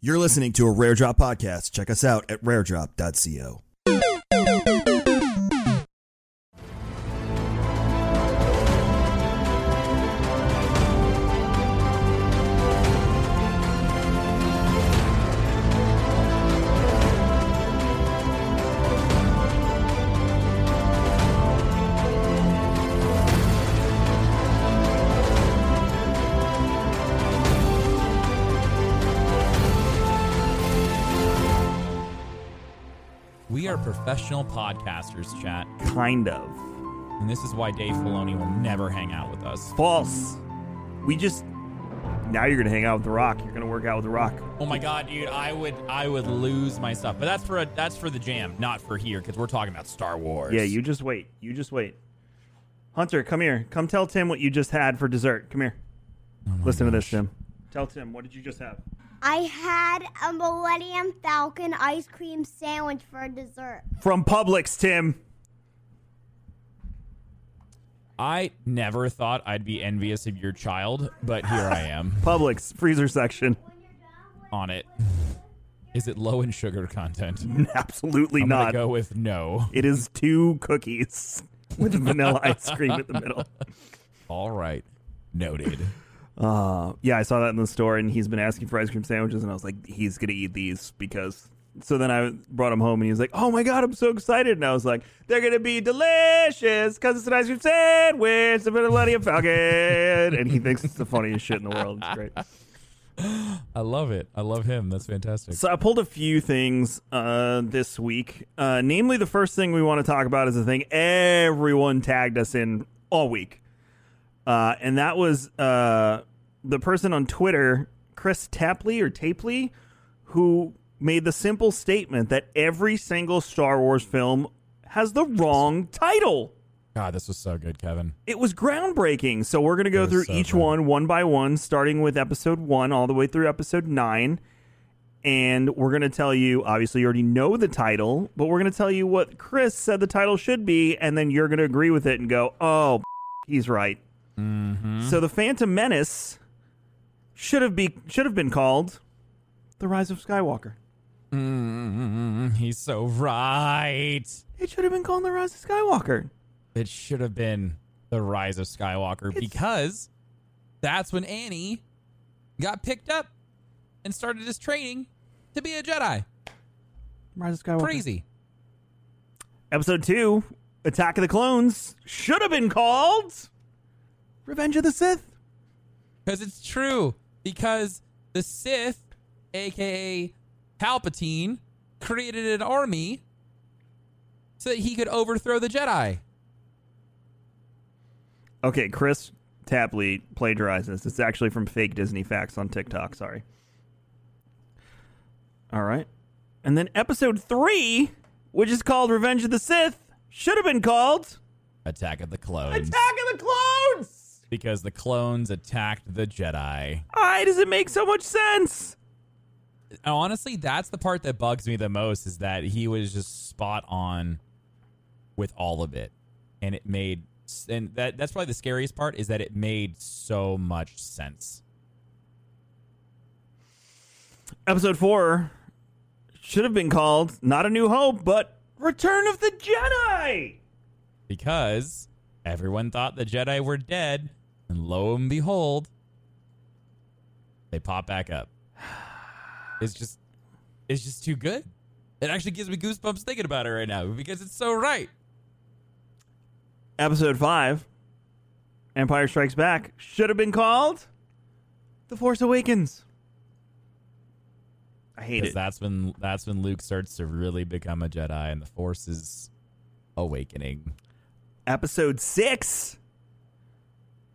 You're listening to a Rare Drop podcast. Check us out at raredrop.co. professional podcasters, chat. Kind of. And this is why Dave Filoni will never hang out with us. False. We just now you're gonna hang out with the Rock. You're gonna work out with the Rock. Oh my god, dude, I would I would lose my stuff. But that's for a, that's for the jam, not for here, because we're talking about Star Wars. Yeah, you just wait. You just wait. Hunter, come here. Come tell Tim what you just had for dessert. Come here. Oh Listen to this, Tim. Tell Tim what did you just have? I had a Millennium Falcon ice cream sandwich for dessert. From Publix, Tim. I never thought I'd be envious of your child, but here I am Publix freezer section. on it. Is it low in sugar content? Absolutely I'm not. go with no. It is two cookies with vanilla ice cream in the middle. All right, noted. Uh, yeah, I saw that in the store, and he's been asking for ice cream sandwiches, and I was like, he's gonna eat these because. So then I brought him home, and he was like, "Oh my god, I'm so excited!" And I was like, "They're gonna be delicious because it's an ice cream sandwich, with a Millennium Falcon," and he thinks it's the funniest shit in the world. It's great. I love it. I love him. That's fantastic. So I pulled a few things uh, this week. Uh, namely, the first thing we want to talk about is the thing everyone tagged us in all week, uh, and that was uh, the person on Twitter, Chris Tapley or Tapley, who made the simple statement that every single Star Wars film has the wrong title. God, this was so good, Kevin. It was groundbreaking. So we're going to go through so each one one by one, starting with episode one all the way through episode nine. And we're going to tell you, obviously, you already know the title, but we're going to tell you what Chris said the title should be. And then you're going to agree with it and go, oh, he's right. Mm-hmm. So the Phantom Menace should have be should have been called The Rise of Skywalker. Mm, he's so right. It should have been called The Rise of Skywalker. It should have been the Rise of Skywalker It's- because that's when Annie got picked up and started his training to be a Jedi. Rise of Skywalker. Crazy. Episode two, Attack of the Clones, should have been called Revenge of the Sith. Because it's true. Because the Sith, aka Palpatine, created an army so that he could overthrow the Jedi. Okay, Chris Tapley plagiarized this. It's actually from fake Disney facts on TikTok. Sorry. All right. And then episode three, which is called Revenge of the Sith, should have been called Attack of the Clones. Attack of the Clones. Because the clones attacked the Jedi. Why does it make so much sense? honestly, that's the part that bugs me the most is that he was just spot on with all of it, and it made and that that's probably the scariest part is that it made so much sense. Episode four should have been called not A New Hope, but Return of the Jedi. because everyone thought the Jedi were dead, and lo and behold, they pop back up. It's just, it's just too good. It actually gives me goosebumps thinking about it right now because it's so right. Episode five, Empire Strikes Back, should have been called The Force Awakens. I hate it. that's when that's when Luke starts to really become a Jedi, and the Force is awakening. Episode six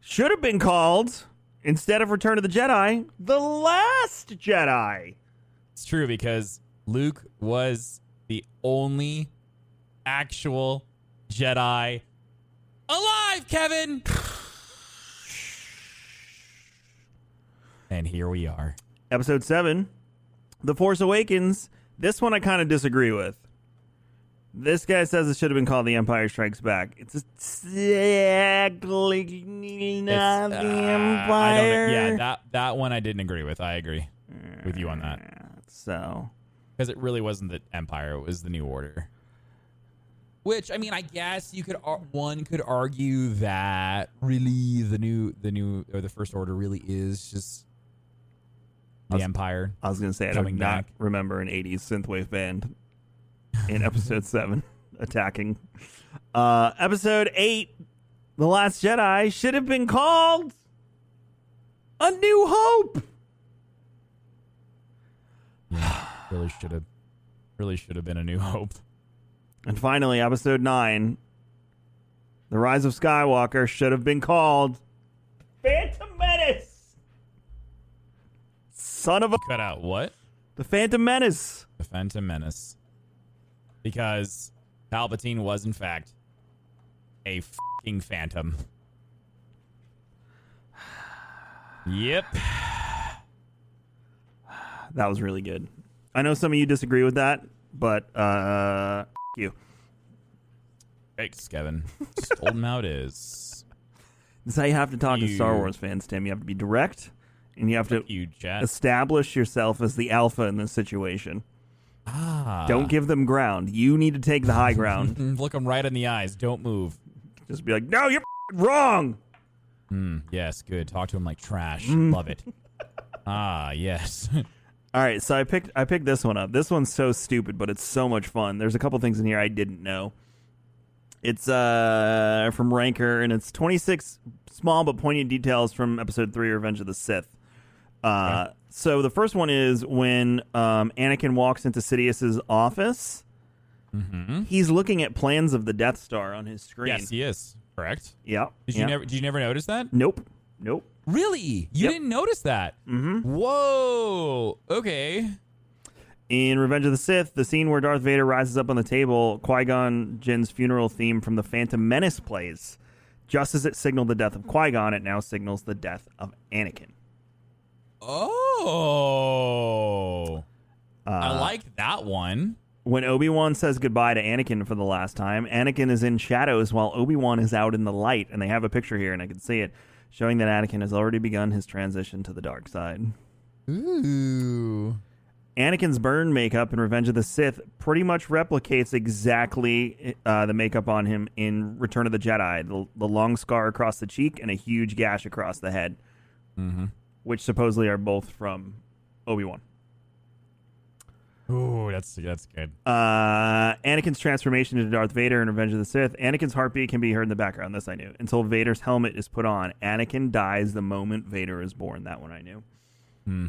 should have been called instead of Return of the Jedi, The Last Jedi. It's true because Luke was the only actual Jedi alive, Kevin. and here we are. Episode 7, The Force Awakens. This one I kind of disagree with. This guy says it should have been called The Empire Strikes Back. It's exactly not It's, the uh, Empire. I don't, yeah, that that one I didn't agree with. I agree with you on that So, because it really wasn't the Empire; it was the New Order. Which I mean, I guess you could one could argue that really the new the new or the First Order really is just the was- Empire. I was going to say, I do Coming not back. remember an 80s synthwave band in episode 7 attacking. Uh, episode 8, The Last Jedi, should have been called A New Hope. Yeah, really should have, really should have been a New Hope. And finally, episode 9, The Rise of Skywalker, should have been called Phantom Menace. Son of a. Cut out what? The Phantom Menace. The Phantom Menace, because Palpatine was in fact a fucking phantom. Yep. That was really good. I know some of you disagree with that, but uh, you. Thanks, Kevin. Just told him how it is. This is how you have to talk to Star Wars fans, Tim. You have to be direct, and you have to You establish yourself as the alpha in this situation. Ah. Don't give them ground. You need to take the high ground. Mm, Look them right in the eyes. Don't move. Just be like, no, you're wrong. Hmm. yes, good. Talk to him like trash. Love it. Ah, yes. All right, so I picked I picked this one up. This one's so stupid, but it's so much fun. There's a couple things in here I didn't know. It's uh from Ranker, and it's 26 small but poignant details from Episode Three, Revenge of the Sith. Uh, so the first one is when um, Anakin walks into Sidious's office. mm-hmm. He's looking at plans of the Death Star on his screen. Yes, he is. Correct. Yeah. Did yeah. you never? Did you never notice that? Nope. Nope. Really? You Yep. didn't notice that? Mm-hmm. Whoa. Okay. In Revenge of the Sith, the scene where Darth Vader rises up on the table, Qui Gon Jinn's funeral theme from the Phantom Menace plays. Just as it signaled the death of Qui Gon, it now signals the death of Anakin. Oh. Uh, I like that one. When Obi Wan says goodbye to Anakin for the last time, Anakin is in shadows while Obi Wan is out in the light, and they have a picture here, and I can see it, showing that Anakin has already begun his transition to the dark side. Ooh. Anakin's burn makeup in Revenge of the Sith pretty much replicates exactly uh, the makeup on him in Return of the Jedi. The, the long scar across the cheek and a huge gash across the head, Mm-hmm. Which supposedly are both from Obi Wan. Ooh, that's that's good. Uh, Anakin's transformation into Darth Vader in Revenge of the Sith. Anakin's heartbeat can be heard in the background. This I knew. Until Vader's helmet is put on, Anakin dies the moment Vader is born. That one I knew. Hmm.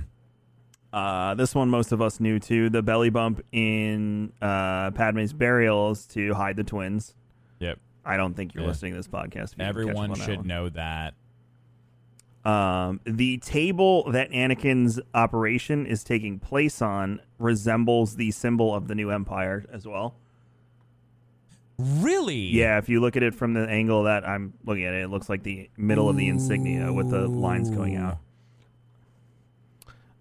Uh, this one most of us knew too. The belly bump in uh, Padme's burial is to hide the twins. Yep. I don't think you're Yeah. listening to this podcast. if you didn't catch Everyone up on that should know that. Um, the table that Anakin's operation is taking place on resembles the symbol of the new empire as well. Really? Yeah, if you look at it from the angle that I'm looking at it, it looks like the middle of the insignia with the lines going out.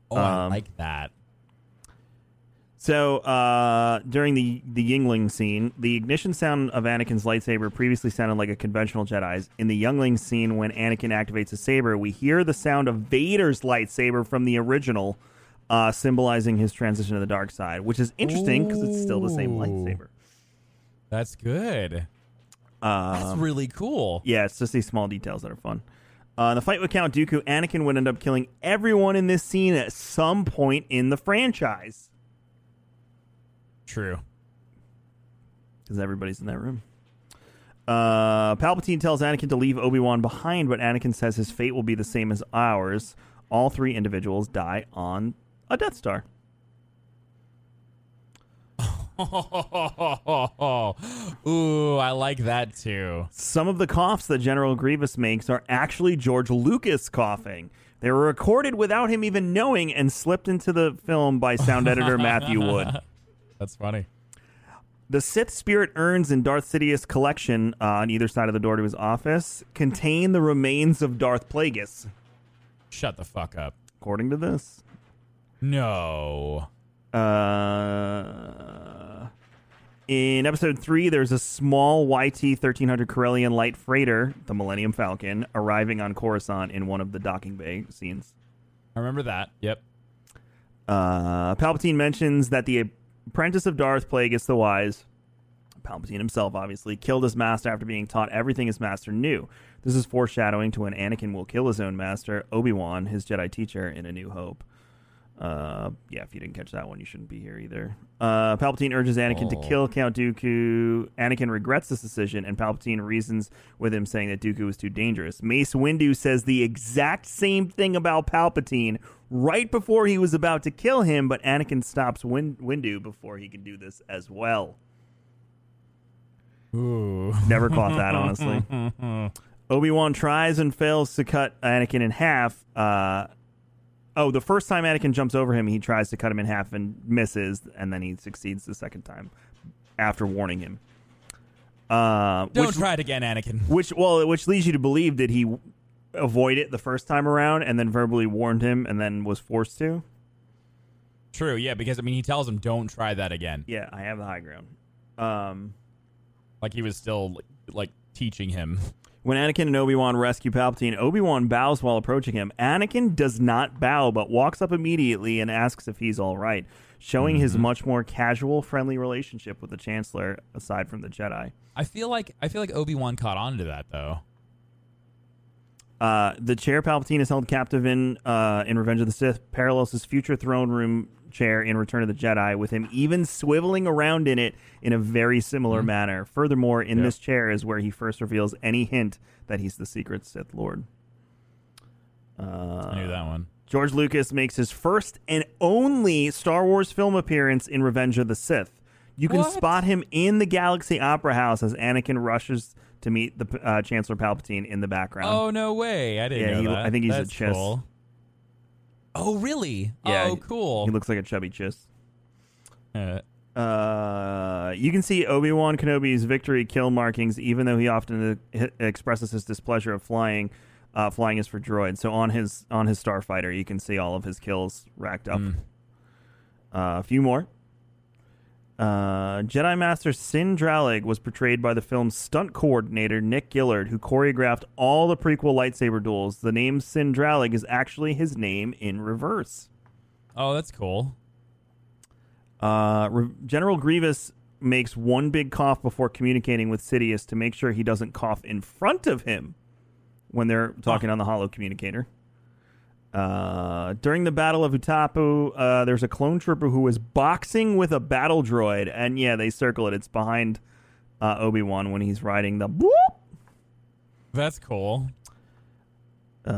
Oh, I Um, like that. So uh, during the the Youngling scene, the ignition sound of Anakin's lightsaber previously sounded like a conventional Jedi's. In the Youngling scene, when Anakin activates his saber, we hear the sound of Vader's lightsaber from the original, uh, symbolizing his transition to the dark side, which is interesting because it's still the same lightsaber. That's good. That's Um, really cool. Yeah, it's just these small details that are fun. Uh, the fight with Count Dooku, Anakin would end up killing everyone in this scene at some point in the franchise True. because everybody's in that room. Uh, Palpatine tells Anakin to leave Obi Wan behind, but Anakin says his fate will be the same as ours. All three individuals die on a Death Star. Ooh, I like that too. Some of the coughs that General Grievous makes are actually George Lucas coughing. They were recorded without him even knowing and slipped into the film by sound editor Matthew Wood. That's funny. The Sith Spirit urns in Darth Sidious' collection uh, on either side of the door to his office contain the remains of Darth Plagueis, Shut the fuck up. according to this. No. Uh, in episode three, there's a small YT 1300 Corellian light freighter, the Millennium Falcon, arriving on Coruscant in one of the docking bay scenes. I remember that. Yep. Uh, Palpatine mentions that the apprentice of Darth Plagueis the Wise, Palpatine himself obviously, killed his master after being taught everything his master knew. This is foreshadowing to when Anakin will kill his own master, Obi-Wan, his Jedi teacher, in A New Hope. Uh, yeah, if you didn't catch that one, you shouldn't be here either. Uh, Palpatine urges Anakin to kill Count Dooku. Anakin regrets this decision, and Palpatine reasons with him, saying that Dooku was too dangerous. Mace Windu says the exact same thing about Palpatine right before he was about to kill him, but Anakin stops Win- Windu before he can do this as well. Ooh. Never caught that, honestly. Obi Wan tries and fails to cut Anakin in half. Uh, oh, the first time Anakin jumps over him, he tries to cut him in half and misses, and then he succeeds the second time after warning him. Uh, Don't which, try it again, Anakin. which well, which leads you to believe that he avoid it the first time around, and then verbally warned him, and then was forced to. True, yeah, because I mean he tells him don't try that again. Yeah, I have the high ground. Um, Like he was still like, like teaching him. When Anakin and Obi Wan rescue Palpatine, Obi Wan bows while approaching him. Anakin does not bow, but walks up immediately and asks if he's all right, showing his much more casual, friendly relationship with the Chancellor, aside from the Jedi. I feel like I feel like Obi Wan caught on to that though. Uh, the chair Palpatine is held captive in uh, in Revenge of the Sith parallels his future throne room chair in Return of the Jedi, with him even swiveling around in it in a very similar manner. Furthermore, in Yeah. this chair is where he first reveals any hint that he's the secret Sith Lord. Uh, I knew that one. George Lucas makes his first and only Star Wars film appearance in Revenge of the Sith. You can What? spot him in the Galaxy Opera House as Anakin rushes to meet the uh, Chancellor Palpatine in the background. Oh no way! I didn't Yeah, know he- that. I think he's a That's chiss. Cool. Oh really? Yeah, Oh he- cool. He looks like a chubby chiss. Uh, Uh, you can see Obi Wan Kenobi's victory kill markings, even though he often uh, expresses his displeasure of flying. Uh, flying is for droids. So on his on his starfighter, you can see all of his kills racked up. Mm. Uh, a few more. Uh, Jedi Master Cin Drallig was portrayed by the film's stunt coordinator Nick Gillard, who choreographed all the prequel lightsaber duels. The name Cin Drallig is actually his name in reverse. oh, that's cool. Uh, Re- General Grievous makes one big cough before communicating with Sidious to make sure he doesn't cough in front of him when they're talking on the hollow communicator. Uh, during the Battle of Utapau, uh, there's a clone trooper who is boxing with a battle droid, and yeah, they circle it. It's behind uh, Obi Wan when he's riding the boop. That's cool. Uh,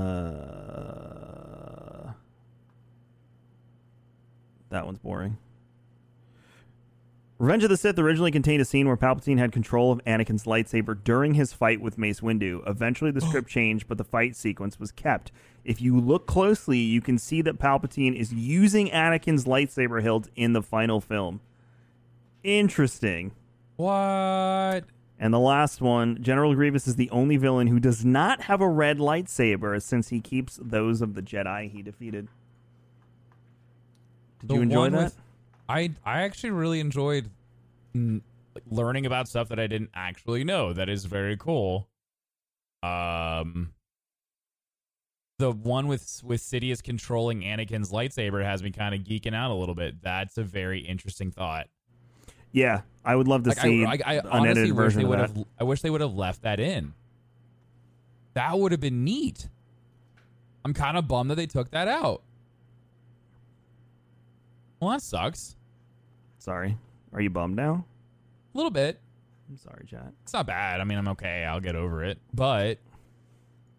that one's boring. Revenge of the Sith originally contained a scene where Palpatine had control of Anakin's lightsaber during his fight with Mace Windu. Eventually, the script changed, but the fight sequence was kept. If you look closely, you can see that Palpatine is using Anakin's lightsaber hilt in the final film. Interesting. What? And the last one, General Grievous is the only villain who does not have a red lightsaber since he keeps those of the Jedi he defeated. Did The you enjoy that? with- I I actually really enjoyed like, learning about stuff that I didn't actually know. That is very cool. Um, the one with with Sidious controlling Anakin's lightsaber has me kind of geeking out a little bit. That's a very interesting thought. yeah, I would love to Like, see I, I, I an honestly unedited wish version they would have. I wish they would have left that in. That would have been neat. I'm kind of bummed that they took that out. Well, that sucks. Sorry, are you bummed now? A little bit. I'm sorry, chat. It's not bad. I mean, I'm okay. I'll get over it. But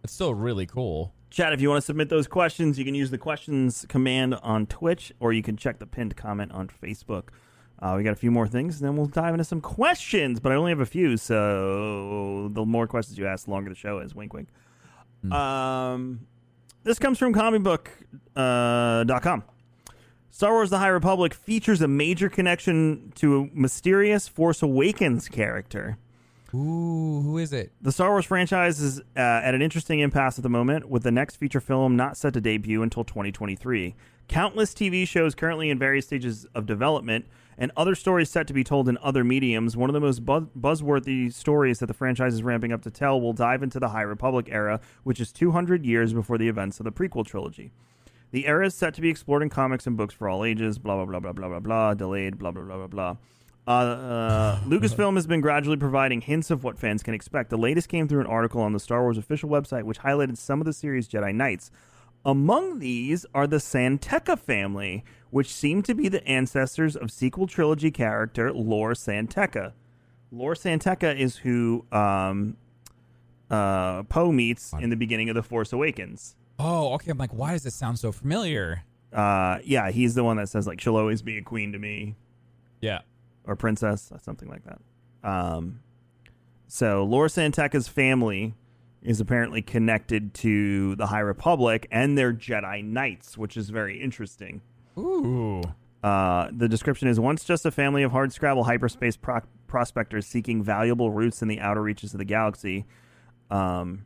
it's still really cool. Chat, if you want to submit those questions, you can use the questions command on Twitch, or you can check the pinned comment on Facebook. Uh, we got a few more things, and then we'll dive into some questions. But I only have a few, so the more questions you ask, the longer the show is. Wink, wink. Um, this comes from comicbook.com. Uh, .com. Star Wars The High Republic features a major connection to a mysterious Force Awakens character. Ooh, who is it? The Star Wars franchise is uh, at an interesting impasse at the moment, with the next feature film not set to debut until 2023. Countless TV shows currently in various stages of development, and other stories set to be told in other mediums. One of the most buzz- buzzworthy stories that the franchise is ramping up to tell will dive into the High Republic era, which is 200 years before the events of the prequel trilogy. The era is set to be explored in comics and books for all ages. Blah blah blah blah blah blah blah. Delayed. Blah blah blah blah blah. Uh, uh, Lucasfilm has been gradually providing hints of what fans can expect. The latest came through an article on the Star Wars official website, which highlighted some of the series' Jedi Knights. Among these are the San Tekka family, which seem to be the ancestors of sequel trilogy character Lor San Tekka. Lor San Tekka is who um, uh, Poe meets in the beginning of The Force Awakens. Oh, okay. I'm like, why does this sound so familiar? Uh, yeah, he's the one that says like she'll always be a queen to me. Yeah. or princess, something like that. Um, so Lor San Tekka's family is apparently connected to the High Republic and their Jedi Knights, which is very interesting. Ooh. Uh, the description is once just a family of hardscrabble hyperspace pro- prospectors seeking valuable routes in the outer reaches of the galaxy. Um,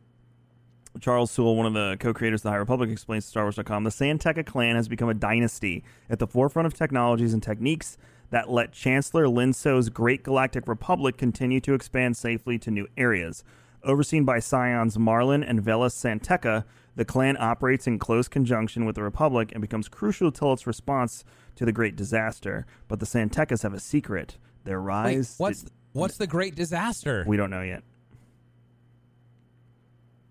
Charles Soule, one of the co-creators of the High Republic, explains to StarWars.com, the San Tekka clan has become a dynasty at the forefront of technologies and techniques that let Chancellor Lina Soh's Great Galactic Republic continue to expand safely to new areas. Overseen by scions Marlin and Velas San Tekka, the clan operates in close conjunction with the Republic and becomes crucial till its response to the Great Disaster. But the San Tekkas have a secret. Their Wait, rise. what's what's the great disaster? we don't know yet.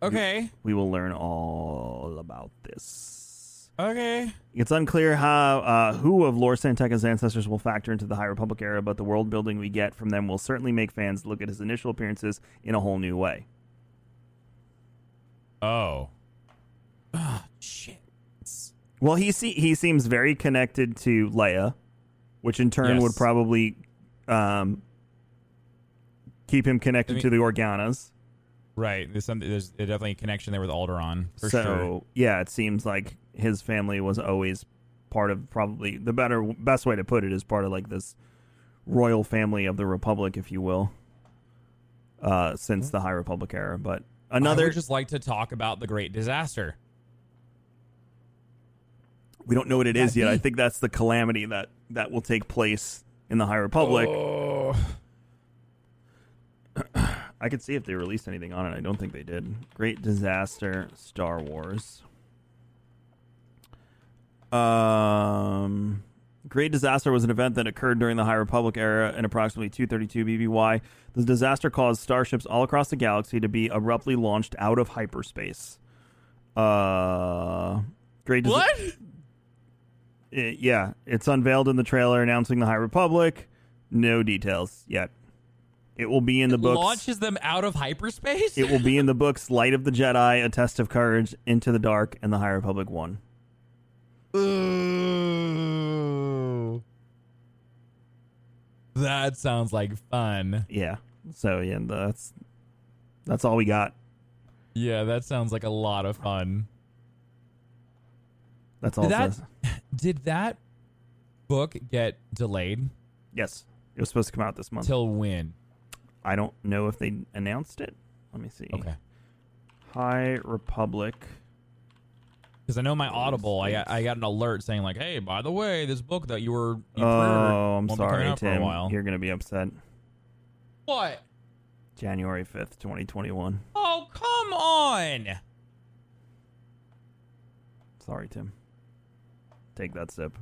Okay. We will learn all about this. Okay. It's unclear how uh, who of Lord San Tekka's ancestors will factor into the High Republic era, but the world building we get from them will certainly make fans look at his initial appearances in a whole new way. Oh. Ah, shit. Well, he see, he seems very connected to Leia, which in turn Yes. would probably um, keep him connected I mean- to the Organas. Right. There's some. There's definitely a connection there with Alderaan for so sure. yeah, it seems like his family was always part of probably the better best way to put it is part of like this royal family of the Republic, if you will. Uh, since the High Republic era, but I another would just like to talk about the great disaster. we don't know what it is That'd yet. I think that's the calamity that that will take place in the High Republic. Oh. I could see if they released anything on it. I don't think they did. Great Disaster Star Wars. Um Great Disaster was an event that occurred during the High Republic era in approximately 232 BBY. The disaster caused starships all across the galaxy to be abruptly launched out of hyperspace. Uh Great Dis- What? Uh, yeah, it's unveiled in the trailer announcing the High Republic. No details yet. It will be in the books. Launches them out of hyperspace. It will be in the books Light of the Jedi, A Test of Courage, Into the Dark, and The High Republic 1. Ooh. That sounds like fun. Yeah. So yeah, that's that's all we got. Yeah, that sounds like a lot of fun. That's all Did that did that book get delayed Yes. It was supposed to come out this month. till when? I don't know if they announced it. Let me see. Okay. High Republic. Because I know my Audible, I got, I got an alert saying like, "Hey, by the way, this book that you were you Oh, I'm won't be coming sorry, out for a Tim. You're going to be upset. What? January 5th, 2021. Oh, come on! Sorry, Tim. Take that sip.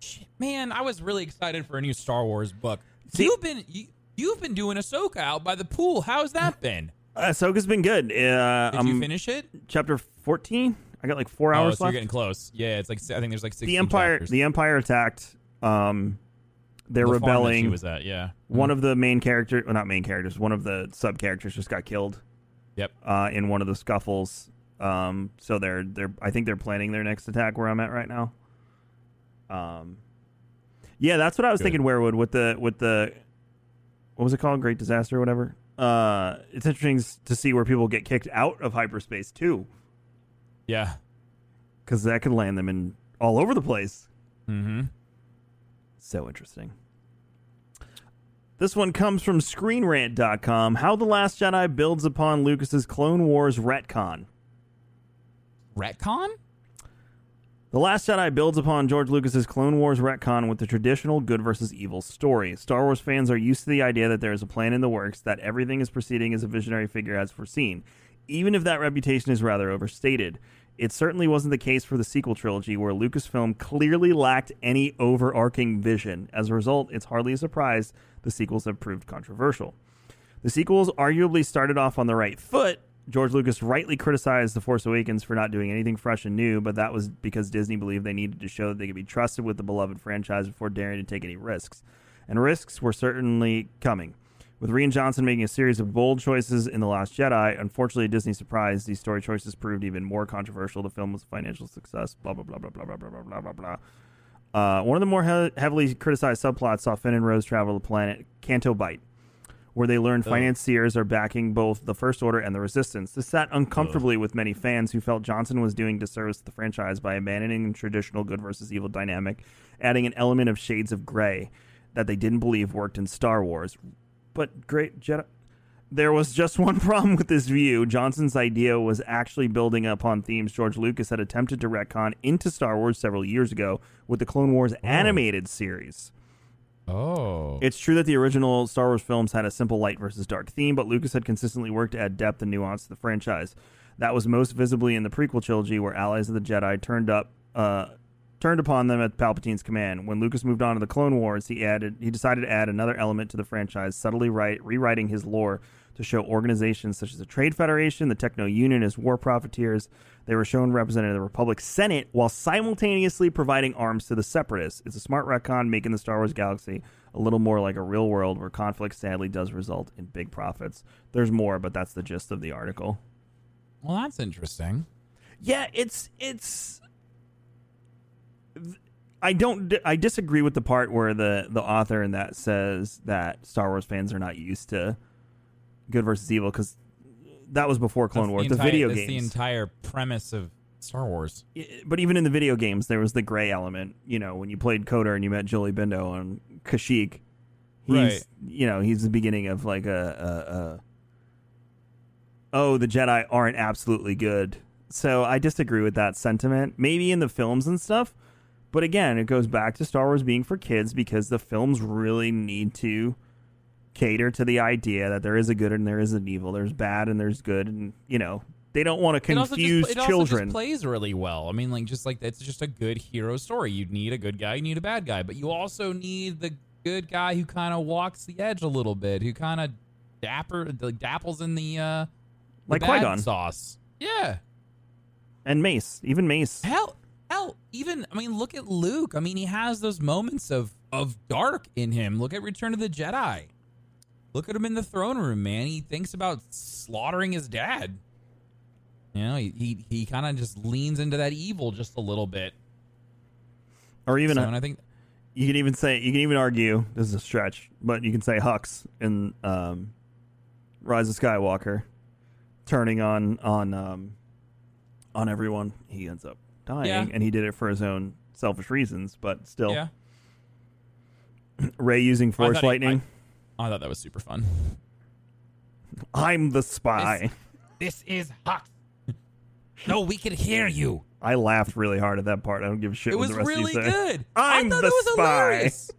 Shit, man, I was really excited for a new Star Wars book. See- you've been you, you've been doing Ahsoka out by the pool. How's that been? Ahsoka's been good. Uh, Did I'm you finish it? chapter 14. I got like four hours so you're left. getting close. Yeah, it's like I think there's like 16 the empire chapters. the empire attacked um they're The rebelling She was at, yeah. one of the main characters well not main characters one of the sub characters just got killed Yep. uh in one of the scuffles um so they're they're i think they're planning their next attack where i'm at right now um Yeah, that's what I was Good. thinking. Werewood with the with the what was it called? Great disaster or whatever. Uh, it's interesting to see where people get kicked out of hyperspace too, Yeah. because that could land them in all over the place. Mm-hmm. So interesting. This one comes from ScreenRant.com. How the Last Jedi builds upon Lucas's Clone Wars retcon. Retcon? The Last Jedi builds upon George Lucas's Clone Wars retcon with the traditional good versus evil story. Star Wars fans are used to the idea that there is a plan in the works, that everything is proceeding as a visionary figure has foreseen, even if that reputation is rather overstated. It certainly wasn't the case for the sequel trilogy, where Lucasfilm clearly lacked any overarching vision. As a result, it's hardly a surprise the sequels have proved controversial. The sequels arguably started off on the right foot. George Lucas rightly criticized The Force Awakens for not doing anything fresh and new, but that was because Disney believed they needed to show that they could be trusted with the beloved franchise before daring to take any risks. And risks were certainly coming. With Rian Johnson making a series of bold choices in The Last Jedi, unfortunately, Disney surprise, these story choices proved even more controversial. The film was a financial success, blah, blah, blah, blah, blah, blah, blah, blah, blah, blah. Uh, one of the more he- heavily criticized subplots saw Finn and Rose travel the planet Canto Bight, where they learned oh. financiers are backing both the First Order and the Resistance. This sat uncomfortably oh. with many fans who felt Johnson was doing disservice to the franchise by abandoning the traditional good versus evil dynamic, adding an element of shades of gray that they didn't believe worked in Star Wars. But great Jedi. There was just one problem with this view. Johnson's idea was actually building upon themes George Lucas had attempted to retcon into Star Wars several years ago with the Clone Wars oh. animated series. Oh. It's true that the original Star Wars films had a simple light versus dark theme, but Lucas had consistently worked to add depth and nuance to the franchise. That was most visibly in the prequel trilogy, where allies of the Jedi turned up, uh, turned upon them at Palpatine's command. When Lucas moved on to the Clone Wars, he added, he decided to add another element to the franchise, subtly write, rewriting his lore to show organizations such as the Trade Federation, the Techno Union as war profiteers. They were shown representing the Republic Senate while simultaneously providing arms to the Separatists. It's a smart retcon, making the Star Wars galaxy a little more like a real world where conflict sadly does result in big profits. There's more, but that's the gist of the article. well, that's interesting. Yeah, it's it's. I don't. I disagree with the part where the the author in that says that Star Wars fans are not used to good versus evil because that was before Clone That's Wars, the, entire- video that's games. the entire premise of Star Wars. But even in the video games, there was the gray element. You know, when you played KOTOR and you met Jolee Bindo on Kashyyyk, he's Right. you know he's the beginning of like a, a, a oh the Jedi aren't absolutely good. So I disagree with that sentiment. Maybe in the films and stuff, but again, it goes back to Star Wars being for kids because the films really need to cater to the idea that there is a good and there is an evil. There's bad and there's good, and you know they don't want to It also just- confuse it also children. just plays really well. I mean, like just like it's just a good hero story. You need a good guy, you need a bad guy, but you also need the good guy who kind of walks the edge a little bit, who kind of dapper like dapples in the uh the Like bad Qui-Gon. sauce. Yeah. and Mace, even Mace. Hell, hell, even I mean, look at Luke. I mean, he has those moments of of dark in him. Look at Return of the Jedi. Look at him in the throne room, man. He thinks about slaughtering his dad. You know, he he, he kind of just leans into that evil just a little bit. Or even so, a- I think you can even say you can even argue this is a stretch, but you can say Hux in um, Rise of Skywalker, turning on on um, on everyone. He ends up dying, Yeah. and he did it for his own selfish reasons. But still, yeah, Rey using Force thought he- lightning. I thought that was super fun. I, am the spy. This is hot. No, we can hear you. I laughed really hard at that part. I don't give a shit It what was the rest really of you good. I'm I thought the it was spy. hilarious.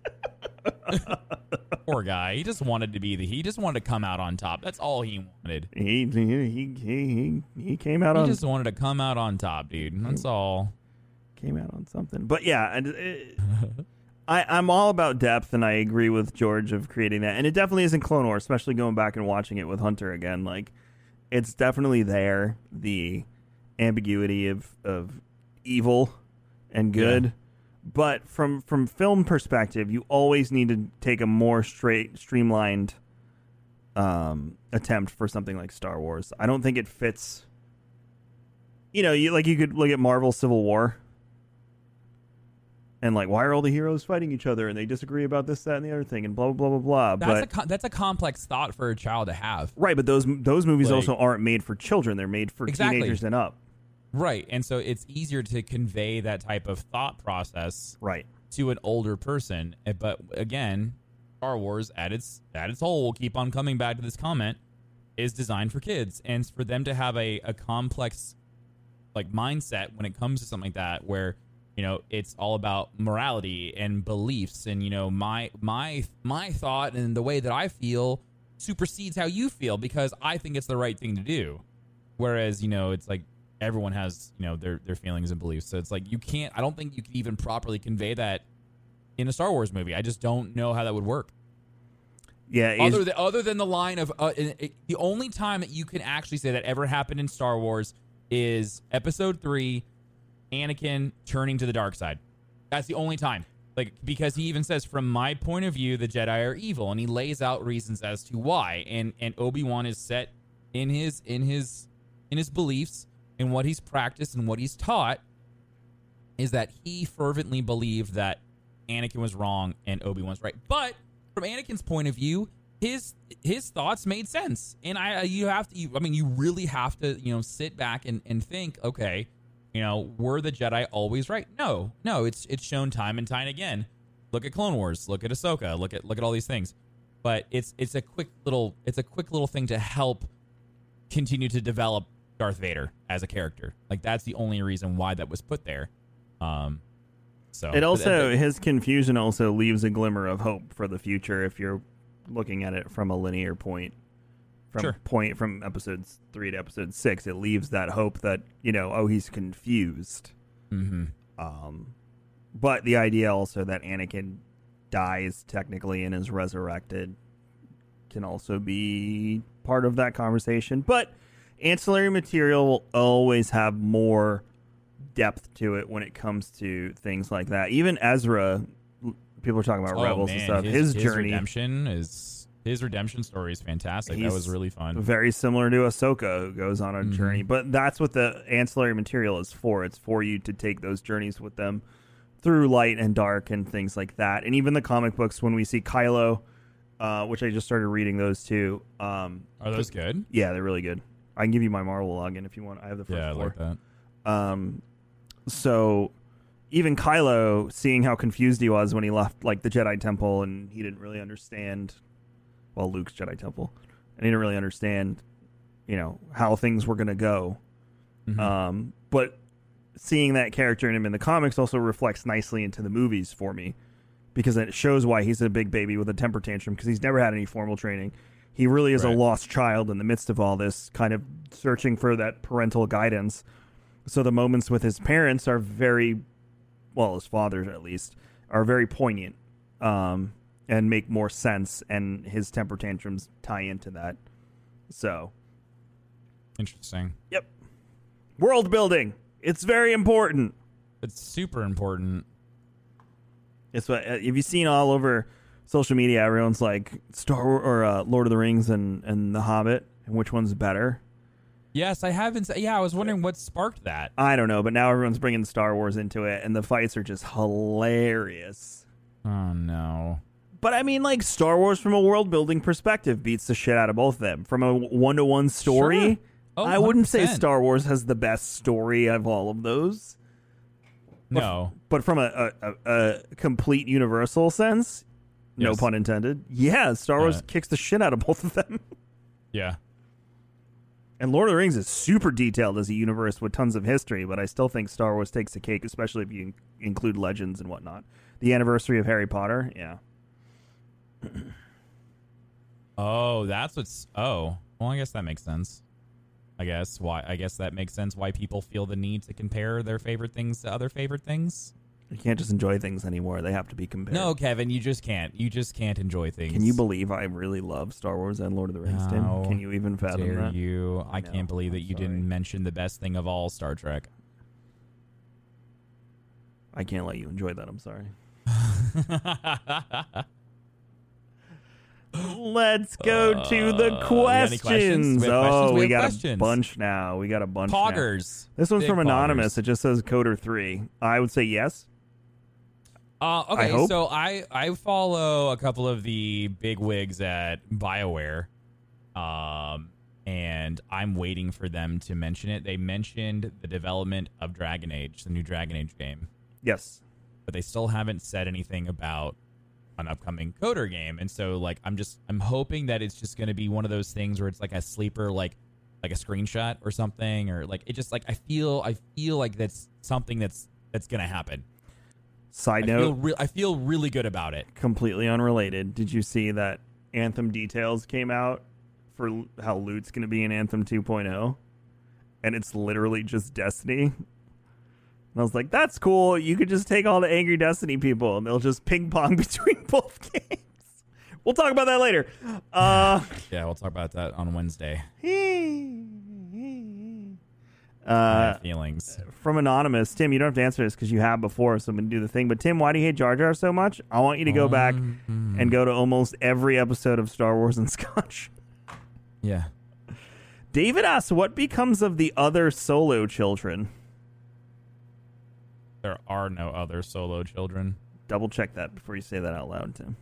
Poor guy. He just wanted to be the. He just wanted to come out on top. That's all he wanted. He he he he, he came out He on just wanted to come out on top, dude. That's all. came out on something. But yeah, and it, uh, I I'm all about depth, and I agree with George of creating that. And it definitely is in Clone Wars, especially going back and watching it with Hunter again. Like, it's definitely there the ambiguity of of evil and good. Yeah. But from from film perspective, you always need to take a more straight, streamlined um, attempt for something like Star Wars. I don't think it fits. You know, you like you could look at Marvel Civil War. and like why are all the heroes fighting each other and they disagree about this, that, and the other thing, and blah blah blah blah blah. That's but a co- that's a complex thought for a child to have. right, but those those movies Like- also aren't made for children; they're made for Exactly. teenagers and up. Right. And so it's easier to convey that type of thought process Right. to an older person. Eh, But again, Star Wars at its at its whole, we'll keep on coming back to this comment, is designed for kids. And for them to have a, a complex like mindset when it comes to something like that where you know it's all about morality and beliefs and you know my my my thought and the way that I feel supersedes how you feel because I think it's the right thing to do whereas you know it's like everyone has you know their their feelings and beliefs so it's like you can't I don't think you can even properly convey that in a Star Wars movie I just don't know how that would work Yeah. other than other than the line of uh, it, the only time that you can actually say that ever happened in Star Wars is Episode Three, Anakin turning to the dark side. That's the only time. Like because he even says, from my point of view, the Jedi are evil, and he lays out reasons as to why. And and Obi Wan is set in his in his in his beliefs in what he's practiced and what he's taught is that he fervently believed that Anakin was wrong and Obi Wan's right. But from Anakin's point of view, his his thoughts made sense, and I you have to. You, I mean, you really have to you know sit back and, and think. Okay, you know, were the Jedi always right? No, no. It's it's shown time and time again. Look at Clone Wars. Look at Ahsoka. Look at look at all these things. But it's it's a quick little it's a quick little thing to help continue to develop Darth Vader as a character. Like that's the only reason why that was put there. Um, so It but also that- his confusion also leaves a glimmer of hope for the future if you're looking at it from a linear point. From Sure. point from episodes three to episode six, it leaves that hope that you know, oh, he's confused. Mhm. Um, but the idea also that Anakin dies technically and is resurrected can also be part of that conversation. But ancillary material will always have more depth to it when it comes to things like that. Even Ezra, people are talking about Oh, Rebels man, and stuff. His, His, journey redemption is his redemption story is fantastic. that was really fun. very similar to Ahsoka, who goes on a Mhm. journey. But that's what the ancillary material is for. It's for you to take those journeys with them through light and dark and things like that. And even the comic books, when we see Kylo, uh, which I just started reading those too. Um, Are those good? yeah, they're really good. I can give you my Marvel login if you want. I have the first Yeah, I four. like that. Um, so even Kylo, seeing how confused he was when he left like the Jedi Temple, and he didn't really understand, well, Luke's Jedi Temple, and he didn't really understand, you know, how things were going to go. Mhm. Um, but seeing that character in him in the comics also reflects nicely into the movies for me because it shows why he's a big baby with a temper tantrum because he's never had any formal training. He really is Right. a lost child in the midst of all this, kind of searching for that parental guidance. So the moments with his parents are very, well, his father at least, are very poignant um, and make more sense, and his temper tantrums tie into that. So Interesting. Yep. World building. It's very important. It's super important. It's what uh, have you seen all over social media? Everyone's like Star Wars or uh, Lord of the Rings and and The Hobbit, and which one's better? Yes, I haven't. Yeah, I was wondering what sparked that. I don't know, but now everyone's bringing Star Wars into it, and the fights are just hilarious. Oh no. But I mean, like Star Wars from a world building perspective beats the shit out of both of them. From a one to one story, Sure. Oh, I wouldn't say Star Wars has the best story of all of those. No. But from a, a, a, a complete universal sense, no pun intended. Yeah, Star Wars Uh, kicks the shit out of both of them. Yeah. And Lord of the Rings is super detailed as a universe with tons of history, but I still think Star Wars takes the cake, especially if you in- include legends and whatnot. The anniversary of Harry Potter, yeah. Oh, that's what's. Oh, well, I guess that makes sense. I guess why. I guess that makes sense why people feel the need to compare their favorite things to other favorite things. You can't just enjoy things anymore; they have to be compared. No, Kevin, you just can't. You just can't enjoy things. Can you believe I really love Star Wars and Lord of the Rings, Tim? No. Can you even fathom Dare that? you? I, I know. can't believe that I'm you sorry. didn't mention the best thing of all Star Trek. I can't let you enjoy that. I'm sorry. Let's go to the Uh, you got any questions? questions. We questions? Oh, We we, got questions. a bunch now. We got a bunch. now. Poggers. This one's Big from anonymous. poggers. It just says KOTOR three. I would say yes. Uh, okay, hope. so I I follow a couple of the big wigs at Bioware, um, and I'm waiting for them to mention it. They mentioned the development of Dragon Age, the new Dragon Age game, Yes. but they still haven't said anything about an upcoming KOTOR game. And so, like, I'm just I'm hoping that it's just going to be one of those things where it's like a sleeper, like like a screenshot or something, or like it just like I feel I feel like that's something that's that's going to happen. Side I note, feel re- I feel really good about it. completely unrelated. Did you see that Anthem details came out for l- how loot's going to be in Anthem 2.0? And it's literally just Destiny. And I was like, that's cool. You could just take all the angry Destiny people and they'll just ping pong between both games. We'll talk about that later. Uh, Yeah, we'll talk about that on Wednesday. Uh, feelings. from Anonymous, Tim, you don't have to answer this because you have before, so I'm to do the thing. But Tim, why do you hate Jar Jar so much? I want you to go back and go to almost every episode of Star Wars and Scotch. Yeah. David asks, what becomes of the other solo children? There are no other solo children. Double check that before you say that out loud, Tim,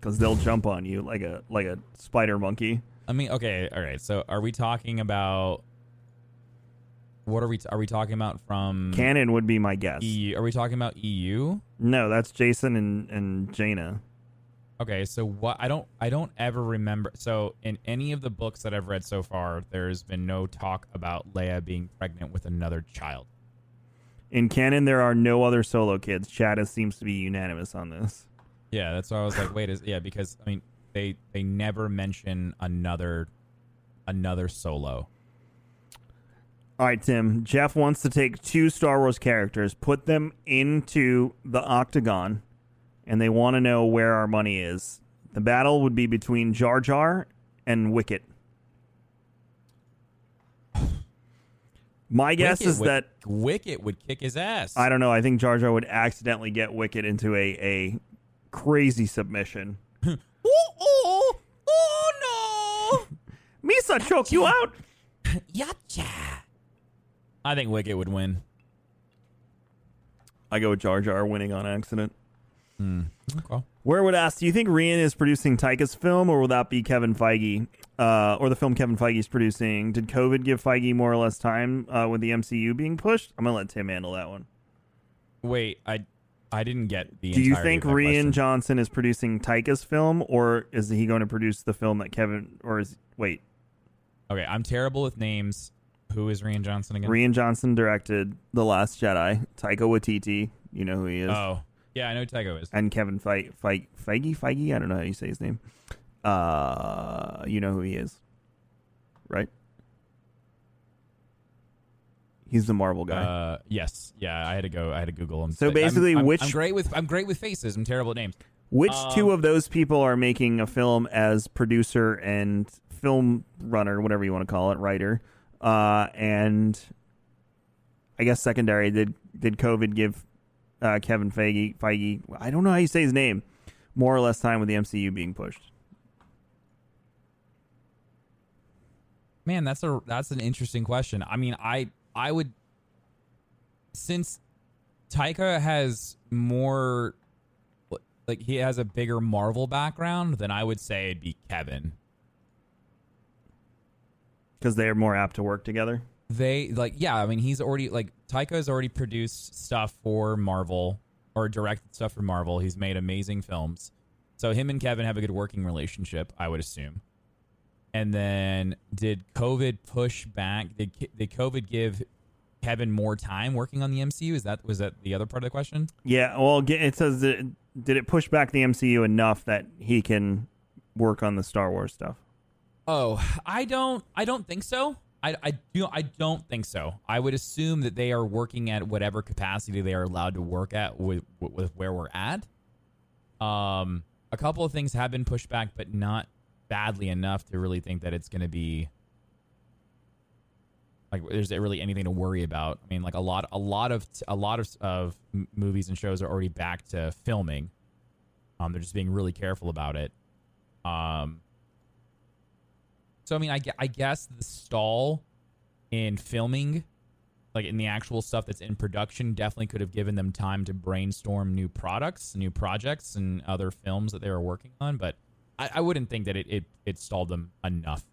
because they'll jump on you like a like a spider monkey. I mean, okay, all right. So, are we talking about what are we are we talking about from Canon would be my guess. EU? Are we talking about EU? No, that's Jacen and and Jaina. Okay, so what I don't I don't ever remember. So, in any of the books that I've read so far, there's been no talk about Leia being pregnant with another child. In canon, there are no other solo kids. Chad seems to be unanimous on this. Yeah, that's why I was like, wait, is yeah, because I mean, they they never mention another another solo. All right, Tim. Jeff wants to take two Star Wars characters, put them into the octagon, and they want to know where our money is. The battle would be between Jar Jar and Wicket. My guess Wicket is would- that Wicket would kick his ass. I don't know. I think Jar Jar would accidentally get Wicket into a, a crazy submission. oh, oh, oh no! Misa choke you out. Yacha. I think Wicket would win. I go with Jar Jar winning on accident. Okay. Where would ask, do you think Rian is producing Taika's film, or will that be Kevin Feige, uh, or the film Kevin Feige is producing? Did COVID give Feige more or less time uh, with the MCU being pushed? I'm gonna let Tim handle that one. Wait, I I didn't get the. Do you think Rian question. Johnson is producing Taika's film, or is he going to produce the film that Kevin? Or is wait, Okay, I'm terrible with names. Who is Rian Johnson again? Rian Johnson directed The Last Jedi. Taika Waititi, you know who he is, Oh, yeah, I know who Tycho is. and Kevin Feige, Feige, Feige, Feige. I don't know how you say his name. Uh, you know who he is, right? He's the Marvel guy. Uh, yes, yeah, I had to go. I had to Google him. So I'm- basically, I'm, which- I'm great with I'm great with faces. I'm terrible at names. Which um, two of those people are making a film as producer and film runner, whatever you want to call it, writer? Uh, and I guess secondary did did COVID give uh, Kevin Feige Feige I don't know how you say his name more or less time with the MCU being pushed. Man, that's a that's an interesting question. I mean, I I would since Taika has more like he has a bigger Marvel background, then I would say it'd be Kevin. Because they are more apt to work together. They like yeah, I mean he's already like Taika has already produced stuff for Marvel or directed stuff for Marvel. He's made amazing films. So him and Kevin have a good working relationship, I would assume. And then did COVID push back? Did did COVID give Kevin more time working on the MCU? Is that was that the other part of the question? Yeah, well, it says that did it push back the MCU enough that he can work on the Star Wars stuff? Oh, I don't. I don't think so. I, I do. I don't think so. I would assume that they are working at whatever capacity they are allowed to work at with, with where we're at. Um, a couple of things have been pushed back, but not badly enough to really think that it's going to be like there's really anything to worry about. I mean, like a lot, a lot of a lot of of movies and shows are already back to filming. Um, they're just being really careful about it. Um, so I mean, I, I guess the stall in filming like in the actual stuff that's in production, definitely could have given them time to brainstorm new products, new projects, and other films that they were working on. But I, I wouldn't think that it, it it stalled them enough.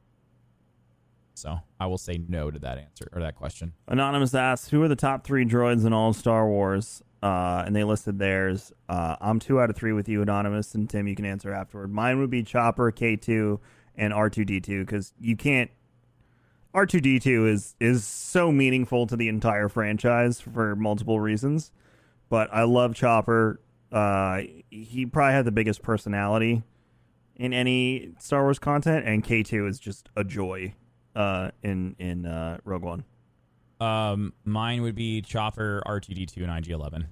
So I will say no to that answer or that question. Anonymous asks, "Who are the top three droids in all of Star Wars?" Uh, and they listed theirs. Uh, I'm two out of three with you, Anonymous, and Tim. You can answer afterward. Mine would be Chopper, K2, and R2D2 because you can't. R2D2 is is so meaningful to the entire franchise for multiple reasons, but I love Chopper. Uh, he probably had the biggest personality in any Star Wars content, and K2 is just a joy uh, in in uh, Rogue One. Um, mine would be Chopper, R2D2, and IG11.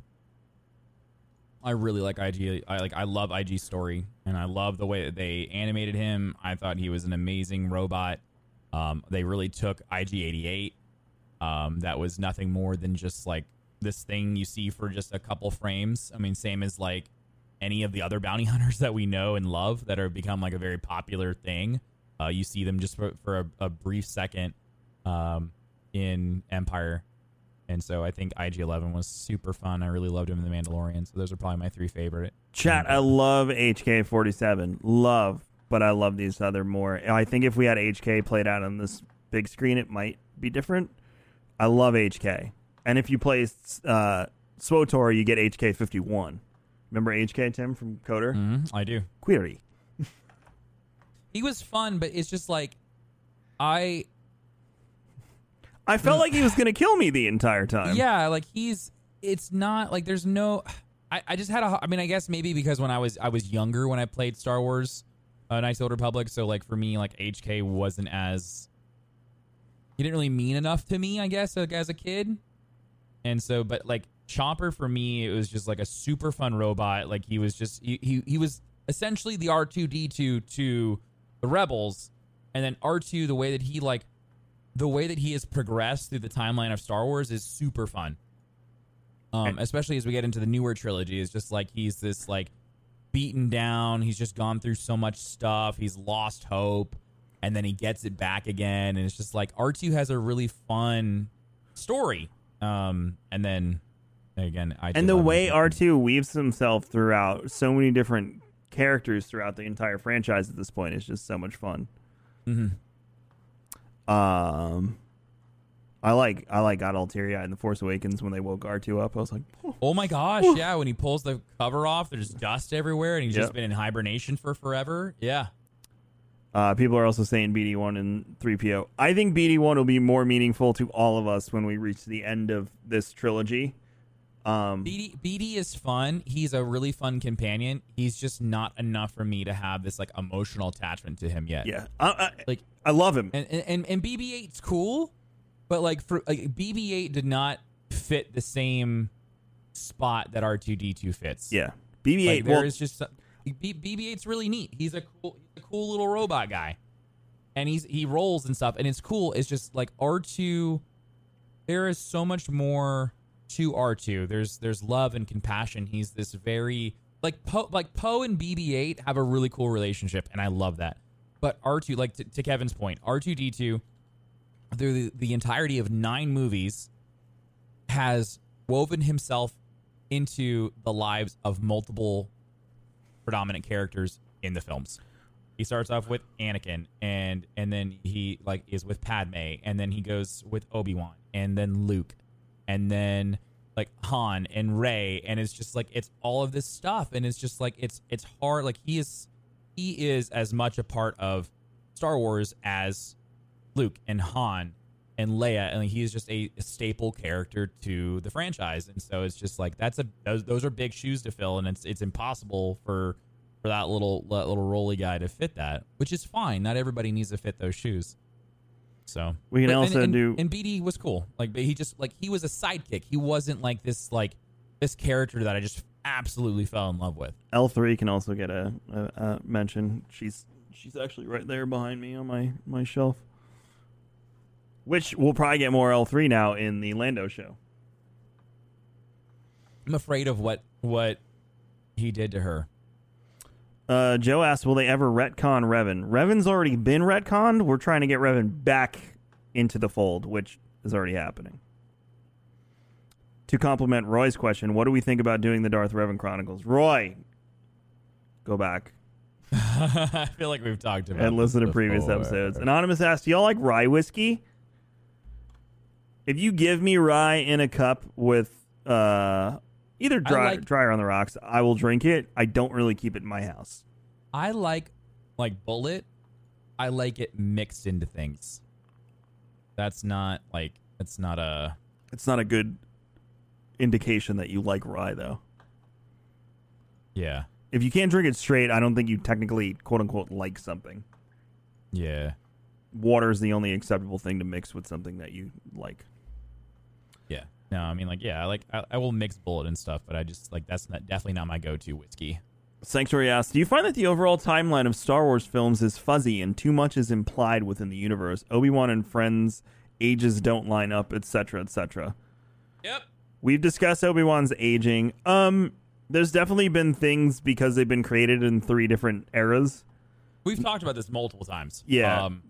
I really like IG. I like. I love IG story, and I love the way that they animated him. I thought he was an amazing robot. Um, they really took IG88. Um, that was nothing more than just like this thing you see for just a couple frames. I mean, same as like any of the other bounty hunters that we know and love that have become like a very popular thing. Uh, you see them just for, for a, a brief second um, in Empire. And so I think IG Eleven was super fun. I really loved him in The Mandalorian. So those are probably my three favorite. Chat, I love HK forty seven. Love, but I love these other more. I think if we had HK played out on this big screen, it might be different. I love HK, and if you play uh, SWTOR, you get HK fifty one. Remember HK Tim from KOTOR? Mm-hmm, I do. Query. He was fun, but it's just like I I felt like he was going to kill me the entire time. Yeah, like he's. It's not like there's no. I, I just had a. I mean, I guess maybe because when I was I was younger when I played Star Wars, uh, the Old Republic. So like for me, like HK wasn't as. He didn't really mean enough to me, I guess, like, as a kid. And so, but like Chopper for me, it was just like a super fun robot. Like he was just he he, he was essentially the R two D two to the Rebels, and then R two the way that he like the way that he has progressed through the timeline of Star Wars is super fun. Um, especially as we get into the newer trilogy, is just like he's this like beaten down. He's just gone through so much stuff. He's lost hope, and then he gets it back again. And it's just like R two has a really fun story. Um, and then again, I and the way R two weaves himself throughout so many different characters throughout the entire franchise at this point is just so much fun. Mm-hmm. Um, I like I like got all teary eyed in the Force Awakens when they woke R two up. I was like, oh, oh my gosh, yeah! When he pulls the cover off, there's dust everywhere, and he's Yep. just been in hibernation for forever. Yeah, Uh, people are also saying BD one and three PO. I think BD one will be more meaningful to all of us when we reach the end of this trilogy. Um, BD BD is fun. He's a really fun companion. He's just not enough for me to have this like emotional attachment to him yet. yeah, I, I, Like I love him. and and, and BB-8's cool, but like for like BB-8 did not fit the same spot that R2D2 fits. Yeah, BB Like eight. there well, is just some- BB-8's really neat. He's a cool, he's a cool little robot guy, and he's he rolls and stuff, and it's cool. It's just like R2. There is so much more to R2. There's there's love and compassion. He's this very like Poe like Poe and BB-8 have a really cool relationship, and I love that. But R2, like to, to Kevin's point, R2D2 through the, the entirety of nine movies has woven himself into the lives of multiple predominant characters in the films. He starts off with Anakin and and then he like is with Padme and then he goes with Obi-Wan and then Luke and then like Han and Rey and it's just like it's all of this stuff and it's just like it's it's hard like he is he is as much a part of Star Wars as Luke and Han and Leia, and he is just a, a staple character to the franchise. And so it's just like that's a those, those are big shoes to fill, and it's it's impossible for for that little that little roly guy to fit that, which is fine. Not everybody needs to fit those shoes. So We can But- also and, do- And BD was cool. Like, but he just like he was a sidekick. He wasn't like this like this character that I just absolutely fell in love with. L three can also get a, a, a mention. She's she's actually right there behind me on my my shelf. Which we'll probably get more L three now in the Lando show. I'm afraid of what what he did to her. Uh, Joe asked, "Will they ever retcon Revan? Revan's already been retconned. We're trying to get Revan back into the fold, which is already happening. To complement Roy's question, what do we think about doing the Darth Revan Chronicles? Roy, go back I feel like we've talked about and listen to previous episodes. Anonymous asked, "Do y'all like rye whiskey? If you give me rye in a cup with uh, either dry, like- dry or on the rocks, I will drink it. I don't really keep it in my house. I like like Bulleit. I like it mixed into things. That's not like it's not a It's not a good indication that you like rye, though. yeah If you can't drink it straight, I don't think you technically, quote unquote, like something. yeah Water is the only acceptable thing to mix with something that you like. yeah. No, I mean like yeah, I like I, I will mix Bulleit and stuff, but I just like that's not definitely not my go-to whiskey. Sanctuary asks, Do you find that the overall timeline of Star Wars films is fuzzy and too much is implied within the universe? Obi Wan and friends' ages don't line up, etc., etc. Yep. We've discussed Obi Wan's aging. Um, there's definitely been things because they've been created in three different eras. We've talked about this multiple times. Yeah. Um,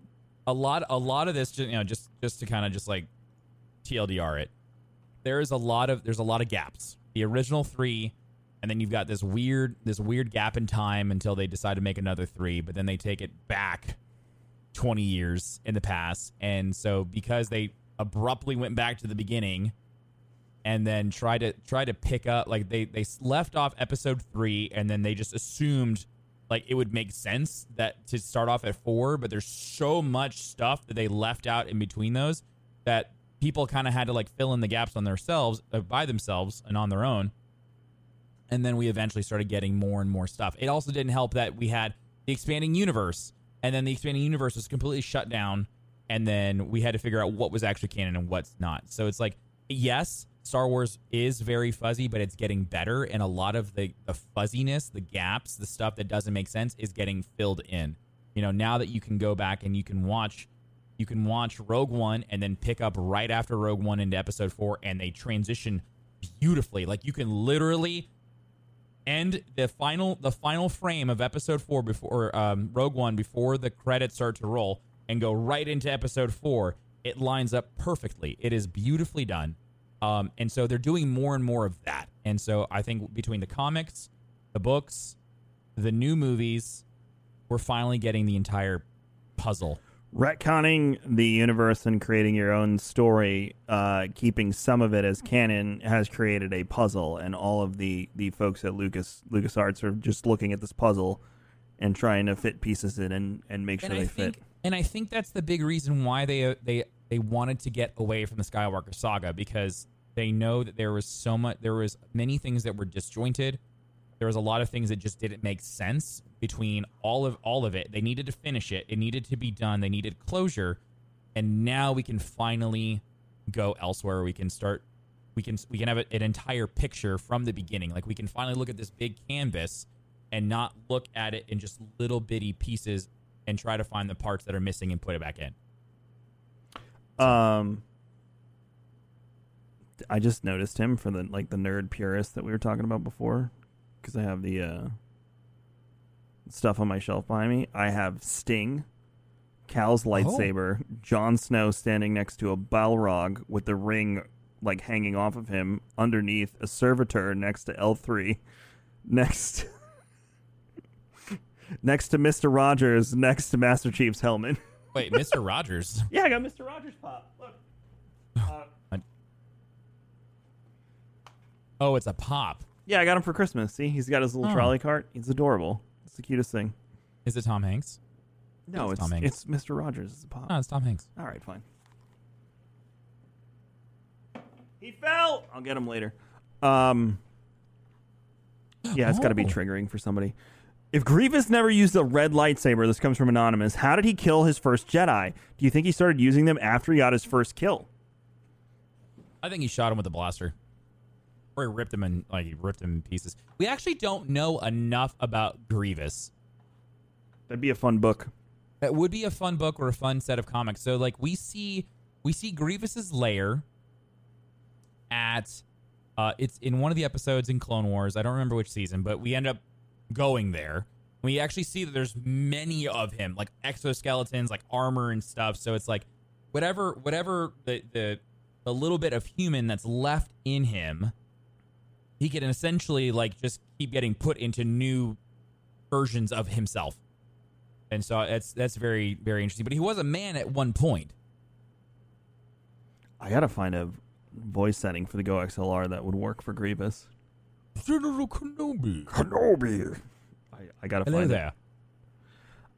a lot, a lot of this, you know, just just to kind of just like TLDR it. There is a lot of there's a lot of gaps. The original three, and then you've got this weird this weird gap in time until they decide to make another three, but then they take it back twenty years in the past, and so because they abruptly went back to the beginning and then try to try to pick up like they they left off episode 3 and then they just assumed like it would make sense that to start off at 4 but there's so much stuff that they left out in between those that people kind of had to like fill in the gaps on themselves uh, by themselves and on their own. And then we eventually started getting more and more stuff. It also didn't help that we had the expanding universe and then the expanding universe was completely shut down and then we had to figure out what was actually canon and what's not. So it's like yes star wars is very fuzzy but it's getting better and a lot of the, the fuzziness the gaps the stuff that doesn't make sense is getting filled in you know now that you can go back and you can watch you can watch rogue one and then pick up right after rogue one into episode four and they transition beautifully like you can literally end the final the final frame of episode four before um, Rogue One before the credits start to roll and go right into episode four. It lines up perfectly. It is beautifully done, um, and so they're doing more and more of that. And so I think between the comics, the books, the new movies, we're finally getting the entire puzzle. retconning the universe and creating your own story, uh, keeping some of it as canon, has created a puzzle, and all of the the folks at Lucas LucasArts are just looking at this puzzle and trying to fit pieces in and, and make sure and they think, fit. and I think that's the big reason why they they they wanted to get away from the Skywalker saga because they know that there was so much, there was many things that were disjointed. There was a lot of things that just didn't make sense between all of all of it. They needed to finish it. It needed to be done. They needed closure, and now we can finally go elsewhere. We can start. We can we can have an entire picture from the beginning. Like we can finally look at this big canvas and not look at it in just little bitty pieces and try to find the parts that are missing and put it back in. Um, I just noticed him for the like the nerd purist that we were talking about before, because I have the uh, stuff on my shelf behind me. I have Sting, Cal's lightsaber, Jon Snow standing next to a Balrog with the ring like hanging off of him underneath a servitor next to L three, next. Next to Mr. Rogers, next to Master Chief's helmet. Wait, Mr. Rogers. Yeah, I got Mr. Rogers pop. Look. Uh, Oh, it's a pop. yeah, I got him for Christmas. See, he's got his little Oh. trolley cart. He's adorable. It's the cutest thing. Is it Tom Hanks? No, It's it's Tom it's, Mr. Rogers. It's a pop. No, it's Tom Hanks. All right, fine. He fell. I'll get him later. Um. Yeah, it's got to be Oh. triggering for somebody. If Grievous never used a red lightsaber, this comes from Anonymous. How did he kill his first Jedi? Do you think he started using them after he got his first kill? I think he shot him with a blaster. Or he ripped him in like he ripped him in pieces. We actually don't know enough about Grievous. That'd be a fun book. That would be a fun book or a fun set of comics. So like we see we see Grievous's lair at uh it's in one of the episodes in Clone Wars. I don't remember which season, but we end up going there. We actually see that there's many of him, like exoskeletons, like armor and stuff. So it's like whatever whatever the the the little bit of human that's left in him, he can essentially like just keep getting put into new versions of himself. And so that's that's very very interesting. But he was a man at one point. I gotta find a voice setting for the GoXLR that would work for Grievous. General Kenobi. Kenobi. I, I gotta Hello find there. it.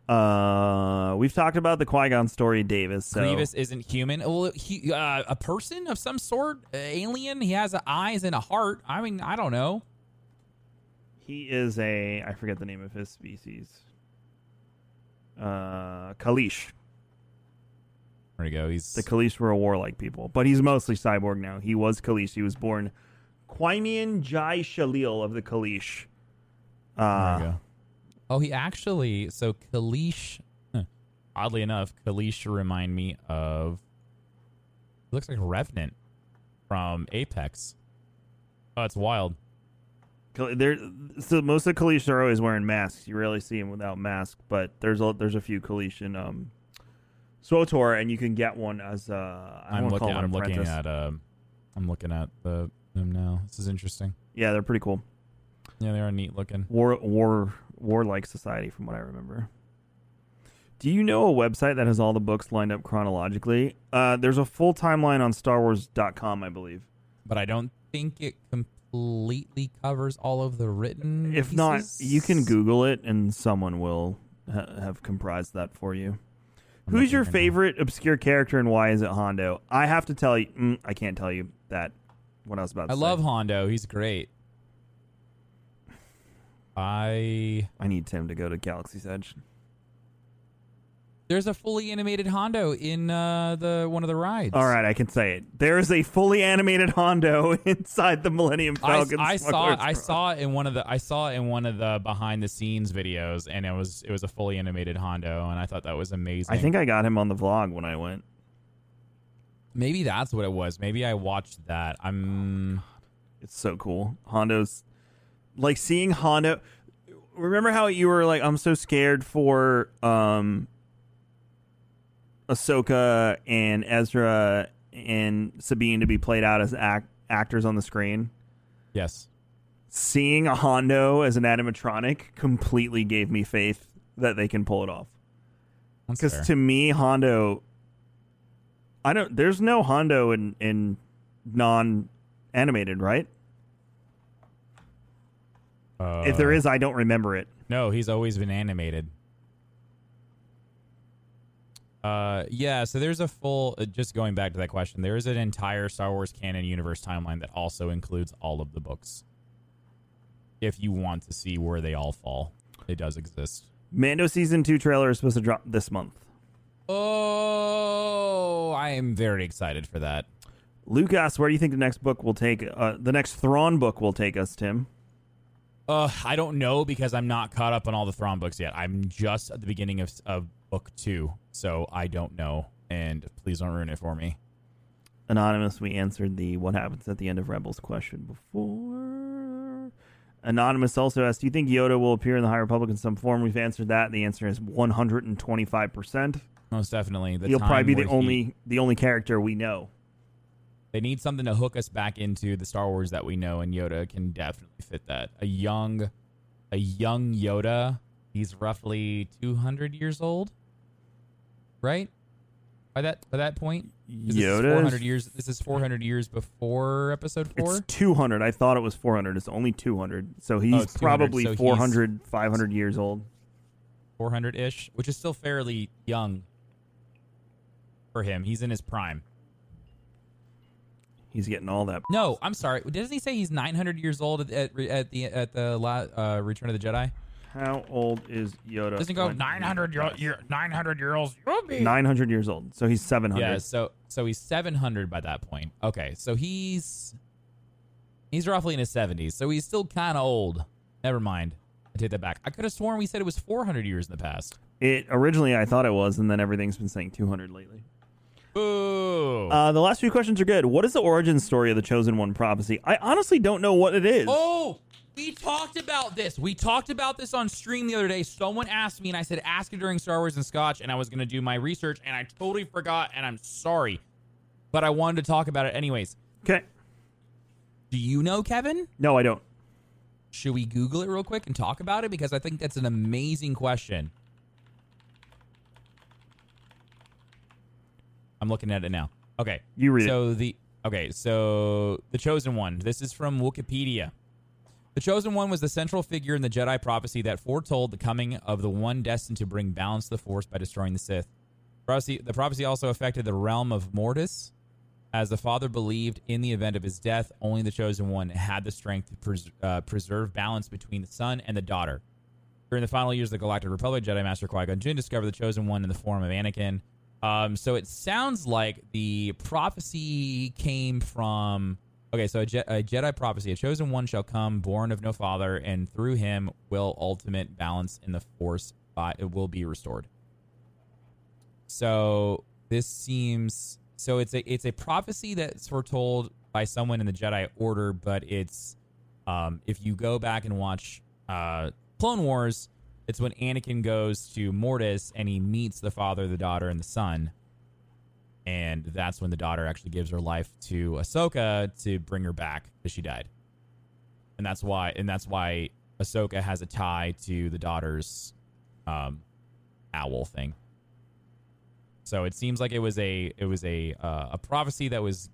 Uh, we've talked about the Qui Gon story, Davis. So Grievous isn't human. Well, he uh, a person of some sort, uh, alien. He has eyes and a heart. I mean, I don't know. he is a I forget the name of his species. Uh, Kaleesh. Where'd he go? He's The Kaleesh were a warlike people, but he's mostly cyborg now. He was Kaleesh. He was born Qymaen jai Sheelal of the Kaleesh. There Uh, go. Oh, he actually. So Kaleesh. Oddly enough, Kaleesh remind me of. Looks like Revenant from Apex. Oh, it's wild. There, so most of the Kaleesh are always wearing masks. You rarely see them without mask, but there's a there's a few Kaleesh in um, SWTOR, and you can get one as uh, I I'm looking. I'm looking at. Um, I'm looking at the them now. This is interesting. Yeah, they're pretty cool. Yeah, they are neat looking. War war warlike society, from what I remember. Do you know a website that has all the books lined up chronologically? Uh, there's a full timeline on StarWars.com, I believe. But I don't think it completely covers all of the written. If not, you can Google it, and someone will ha- have comprised that for you. I'm Who's your looking right now. favorite obscure character, and why is it Hondo? I have to tell you, mm, I can't tell you that. What I was about to I love Hondo. He's great. I I need Tim to go to Galaxy's Edge. there's a fully animated Hondo in uh, the one of the rides. All right, I can say it. There is a fully animated Hondo inside the Millennium I, Falcon. I saw Smuggler's I saw it in one of the I saw it in one of the behind the scenes videos, and it was it was a fully animated Hondo, and I thought that was amazing. I think I got him on the vlog when I went. maybe that's what it was. Maybe I watched that. I'm It's so cool. Hondo's like seeing Hondo. Remember how you were like, I'm so scared for um Ahsoka and Ezra and Sabine to be played out as act- actors on the screen. yes. Seeing a Hondo as an animatronic completely gave me faith that they can pull it off. Because to me, Hondo, I don't. There's no Hondo in in non animated, right? If there Uh, I don't remember it. No, he's always been animated. Uh, yeah. So there's a full. Uh, just going back to that question, there is an entire Star Wars canon universe timeline that also includes all of the books. If you want to see where they all fall, it does exist. Mando season two trailer is supposed to drop this month. Oh, I am very excited for that. Lucas, where do you think the next book will take? Uh, the next Thrawn book will take us, Tim. Uh, I don't know because I'm not caught up on all the Thrawn books yet. I'm just at the beginning of, of book two, so I don't know. And please don't ruin it for me. Anonymous, we answered the what happens at the end of Rebels question before. Anonymous also asked, Do you think Yoda will appear in the High Republic in some form? We've answered that. The answer is 125%. Most definitely. The He'll probably be the where he- only the only character we know. They need something to hook us back into the Star Wars that we know, and Yoda can definitely fit that. A young, a young Yoda. He's roughly 200 years old, right? By that by that point, this is Yoda? 400 years. This is 400 years before Episode Four. It's 200. I thought it was 400. It's only 200. So oh, he's Oh, probably So he's- 400, 500 years old. 400 ish, which is still fairly young for him. He's in his prime. He's getting all that. No, I'm sorry. Doesn't he say he's 900 years old at, at, at the at the uh, Return of the Jedi? How old is Yoda? Doesn't he go 900 year, year 900 year olds? 900 years old. So he's 700. Yeah, so so he's 700 by that point. Okay, so he's he's roughly in his 70s. So he's still kind of old. Never mind. I take that back. I could have sworn we said it was 400 years in the past. It originally I thought it was, and then everything's been saying 200 lately. Boo. Uh, the last few questions are good. What is the origin story of the Chosen One prophecy? I honestly don't know what it is. Oh, we talked about this. We talked about this on stream the other day. Someone asked me, and I said, ask it during Star Wars and Scotch, and I was going to do my research, and I totally forgot, and I'm sorry. but I wanted to talk about it anyways. Okay. Do you know Kevin? No, I don't. Should we Google it real quick and talk about it? Because I think that's an amazing question. I'm looking at it now. Okay. You read it. so the okay, so the chosen one. This is from Wikipedia. The chosen one was the central figure in the Jedi prophecy that foretold the coming of the one destined to bring balance to the Force by destroying the Sith. Prophecy, the prophecy also affected the realm of Mortis, as the father believed in the event of his death, only the chosen one had the strength to pres- uh, preserve balance between the son and the daughter. During the final years of the Galactic Republic, Jedi Master Qui Gon Jinn discovered the chosen one in the form of Anakin. Um, so it sounds like the prophecy came from. Okay, so a, Je- a Jedi prophecy: a chosen one shall come, born of no father, and through him will ultimate balance in the Force by, it will be restored. So this seems so it's a it's a prophecy that's foretold by someone in the Jedi Order, but it's um, if you go back and watch uh, Clone Wars, it's when Anakin goes to Mortis and he meets the father, the daughter, and the son, and that's when the daughter actually gives her life to Ahsoka to bring her back because she died, and that's why and that's why Ahsoka has a tie to the daughter's um, owl thing. So it seems like it was a it was a uh, a prophecy that was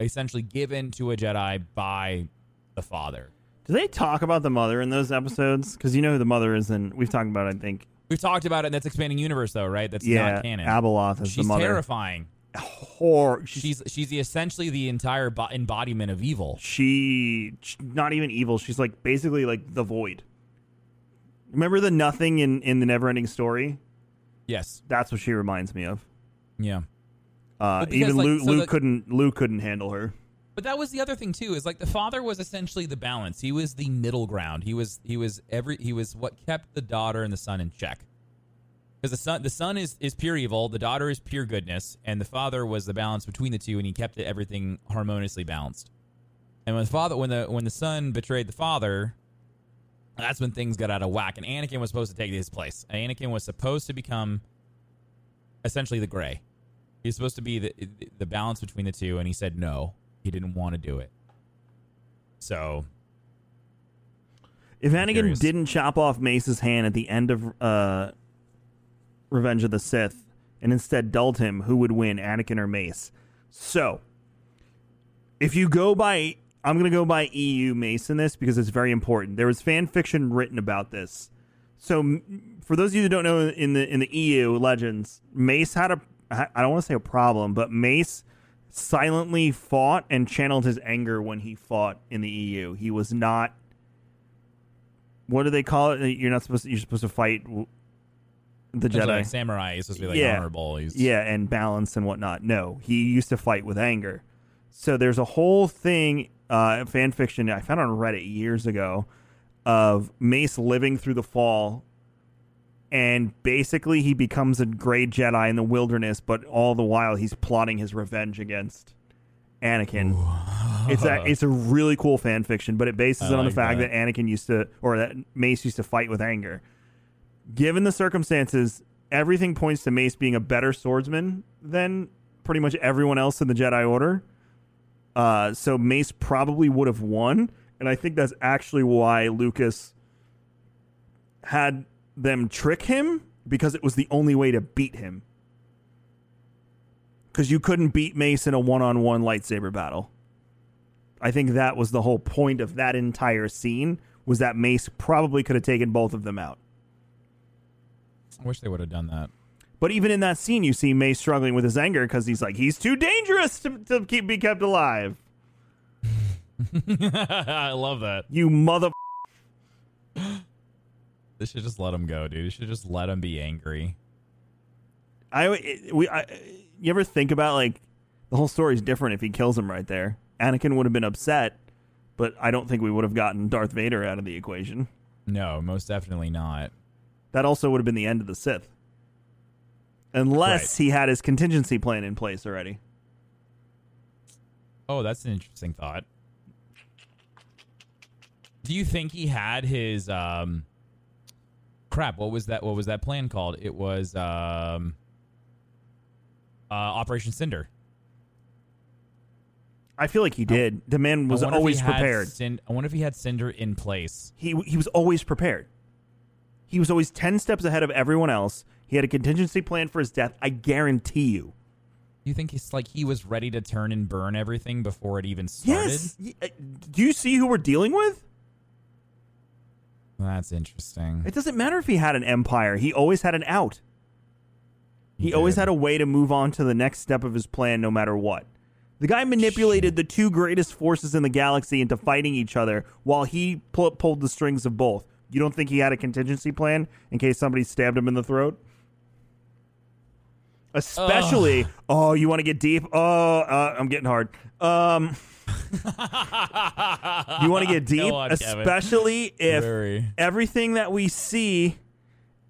essentially given to a Jedi by the father. Do they talk about the mother in those episodes? Because you know who the mother is, and we've talked about. it, I think. We've talked about it. and That's expanding universe, though, right? That's Yeah, not canon. Abeloth is She's the mother. terrifying. Hor- she's, She's the, essentially the entire bo- embodiment of evil. she, sh- not even evil. She's like basically like the void. Remember the nothing in in the Neverending Story? Yes. That's what she reminds me of. Yeah. Uh, Well, because, even like, Luke, so Luke the- couldn't Luke couldn't handle her. But that was the other thing too. Is like the father was essentially the balance. He was the middle ground. He was he was every he was what kept the daughter and the son in check. Because the son the son is is pure evil, the daughter is pure goodness, and the father was the balance between the two, and he kept it, everything harmoniously balanced. And when the father when the when the son betrayed the father, that's when things got out of whack. And Anakin was supposed to take his place. Anakin was supposed to become essentially the gray. He was supposed to be the the balance between the two, and he said no. He didn't want to do it. So If Anakin didn't chop off Mace's hand at the end of uh, Revenge of the Sith and instead dulled him, who would win, Anakin or Mace? So, if you go by, I'm going to go by EU Mace in this because it's very important. There was fan fiction written about this. So, for those of you that don't know, in the in the EU legends, Mace had a I don't want to say a problem, but Mace silently fought and channeled his anger when he fought in the EU. He was not what do they call it? You're not supposed to, you're supposed to fight the Jedi. like samurai is supposed to be like Yeah. honorable. He's, yeah, and balance and whatnot. No, he used to fight with anger. So there's a whole thing, uh, fan fiction I found on Reddit years ago of Mace living through the fall, and basically he becomes a great Jedi in the wilderness, but all the while he's plotting his revenge against Anakin. It's a it's a really cool fan fiction, but it bases I it on the fact that. that Anakin used to or that Mace used to fight with anger. Given the circumstances, everything points to Mace being a better swordsman than pretty much everyone else in the Jedi Order. Uh, so Mace probably would have won, and I think that's actually why Lucas had them trick him because it was the only way to beat him. Because you couldn't beat Mace in a one-on-one lightsaber battle. I think that was the whole point of that entire scene was that Mace probably could have taken both of them out. I wish they would have done that. But even in that scene, you see Mace struggling with his anger because he's like, he's too dangerous to, to keep be kept alive. I love that. You mother. They should just let him go, dude. You should just let him be angry. I we I, you ever think about like the whole story's different if he kills him right there. Anakin would have been upset, but I don't think we would have gotten Darth Vader out of the equation. No, most definitely not. That also would have been the end of the Sith. Unless Right. he had his contingency plan in place already. Oh, that's an interesting thought. Do you think he had his um crap, what was that what was that plan called? It was um uh Operation Cinder. I feel like he did. The man was I wonder if he always had prepared. Cin- I wonder if he had Cinder in place. He he was always prepared. He was always ten steps ahead of everyone else. He had a contingency plan for his death. I guarantee you. You think it's like he was ready to turn and burn everything before it even started? Yes. Uh, Do you see who we're dealing with? That's interesting. It doesn't matter if he had an empire. He always had an out. He, He always had a way to move on to the next step of his plan, no matter what. The guy manipulated the two greatest forces in the galaxy into fighting each other while he pu- pulled the strings of both. You don't think he had a contingency plan in case somebody stabbed him in the throat? Especially, oh, you want to get deep? Oh, uh, I'm getting hard. Um, you want to get deep, on, especially if Very. everything that we see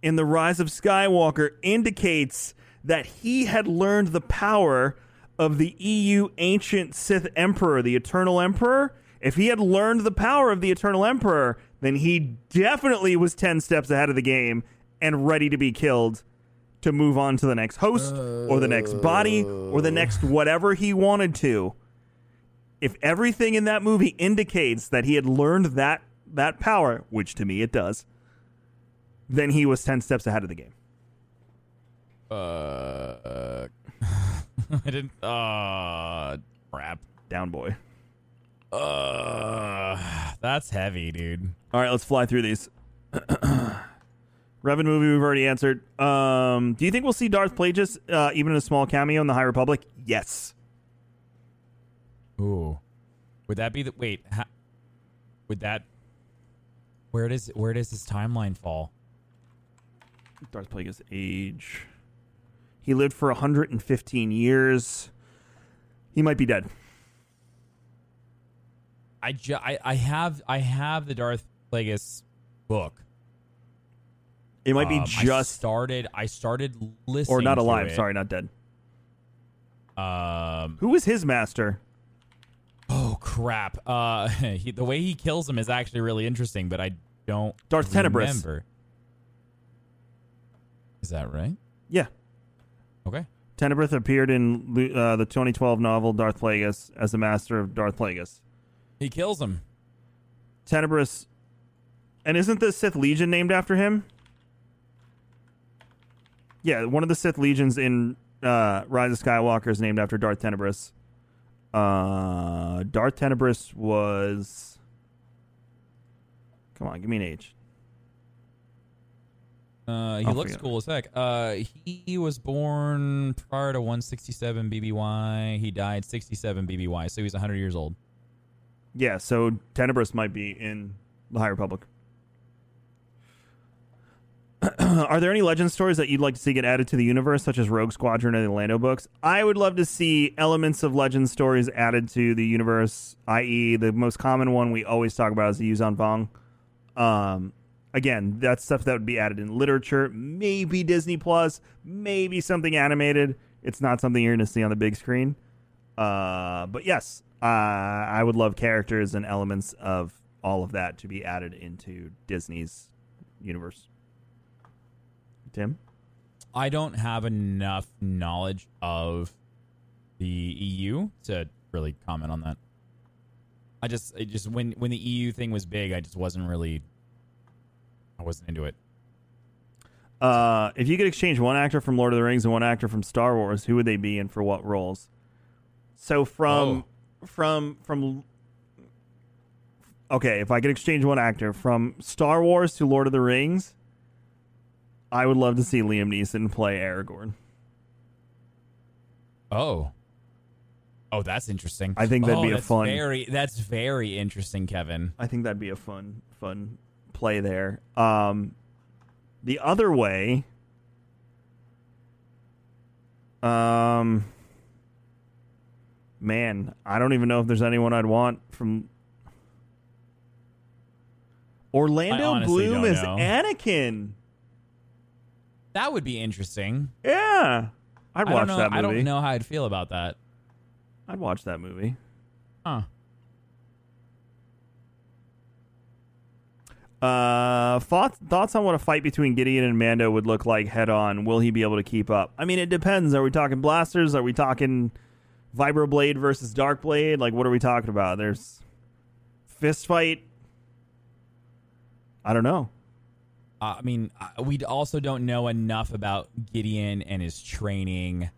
in the rise of Skywalker indicates that he had learned the power of the EU ancient Sith Emperor, the Eternal Emperor. If he had learned the power of the Eternal Emperor, then he definitely was 10 steps ahead of the game and ready to be killed to move on to the next host or the next body or the next whatever he wanted to. If everything in that movie indicates that he had learned that that power, which to me it does, then he was 10 steps ahead of the game. Uh, I didn't. Uh, crap. Down boy. Uh, that's heavy, dude. All right, let's fly through these. Revan movie we've already answered. Um, do you think we'll see Darth Plagueis uh, even in a small cameo in the High Republic? Yes. Ooh, would that be the wait? Ha, would that? Where does where does this timeline fall? Darth Plagueis age. He lived for 115 years. He might be dead. I, ju- I I have I have the Darth Plagueis book. It might be Um, I just started. I started listening. or not alive. it. Sorry, not dead. Um. Who was his master? Oh crap. Uh, he, the way he kills him is actually really interesting, but I don't. Darth Tenebrous. Is that right? Yeah. Okay. Tenebrous appeared in uh, the 2012 novel Darth Plagueis as the master of Darth Plagueis. He kills him. Tenebrous, and isn't the Sith Legion named after him? Yeah, one of the Sith legions in uh, Rise of Skywalker is named after Darth Tenebrous. Uh, Darth Tenebrous was. Come on, give me an age. Uh, he I'll looks forget. cool as heck. Uh, he was born prior to 167 BBY. He died 67 BBY, so he's 100 years old. Yeah, so Tenebrous might be in the High Republic. Are there any legend stories that you'd like to see get added to the universe, such as Rogue Squadron and the Lando books? I would love to see elements of legend stories added to the universe, i.e., the most common one we always talk about is the Yuuzhan Vong. Um, again, that's stuff that would be added in literature, maybe Disney Plus, maybe something animated. It's not something you're going to see on the big screen. Uh, but yes, uh, I would love characters and elements of all of that to be added into Disney's universe. Tim? I don't have enough knowledge of the EU to really comment on that. I just, it just when when the EU thing was big, I just wasn't really, I wasn't into it. Uh, if you could exchange one actor from Lord of the Rings and one actor from Star Wars, who would they be and for what roles? So from from from Okay, if I could exchange one actor from Star Wars to Lord of the Rings, I would love to see Liam Neeson play Aragorn. Oh. Oh, that's interesting. I think that'd Oh, be a that's fun- Very, that's very interesting, Kevin. I think that'd be a fun fun play there. Um the other way um man, I don't even know if there's anyone I'd want from Orlando Bloom as. Anakin. That would be interesting. Yeah. I'd I watch don't know. that movie. I don't know how I'd feel about that. I'd watch that movie. Huh. Uh, thoughts thoughts on what a fight between Gideon and Mando would look like head on? Will he be able to keep up? I mean, it depends. Are we talking blasters? Are we talking Vibroblade versus Darkblade. Like, what are we talking about? There's fist fight. I don't know. Uh, I mean, uh, we also don't know enough about Gideon and his training.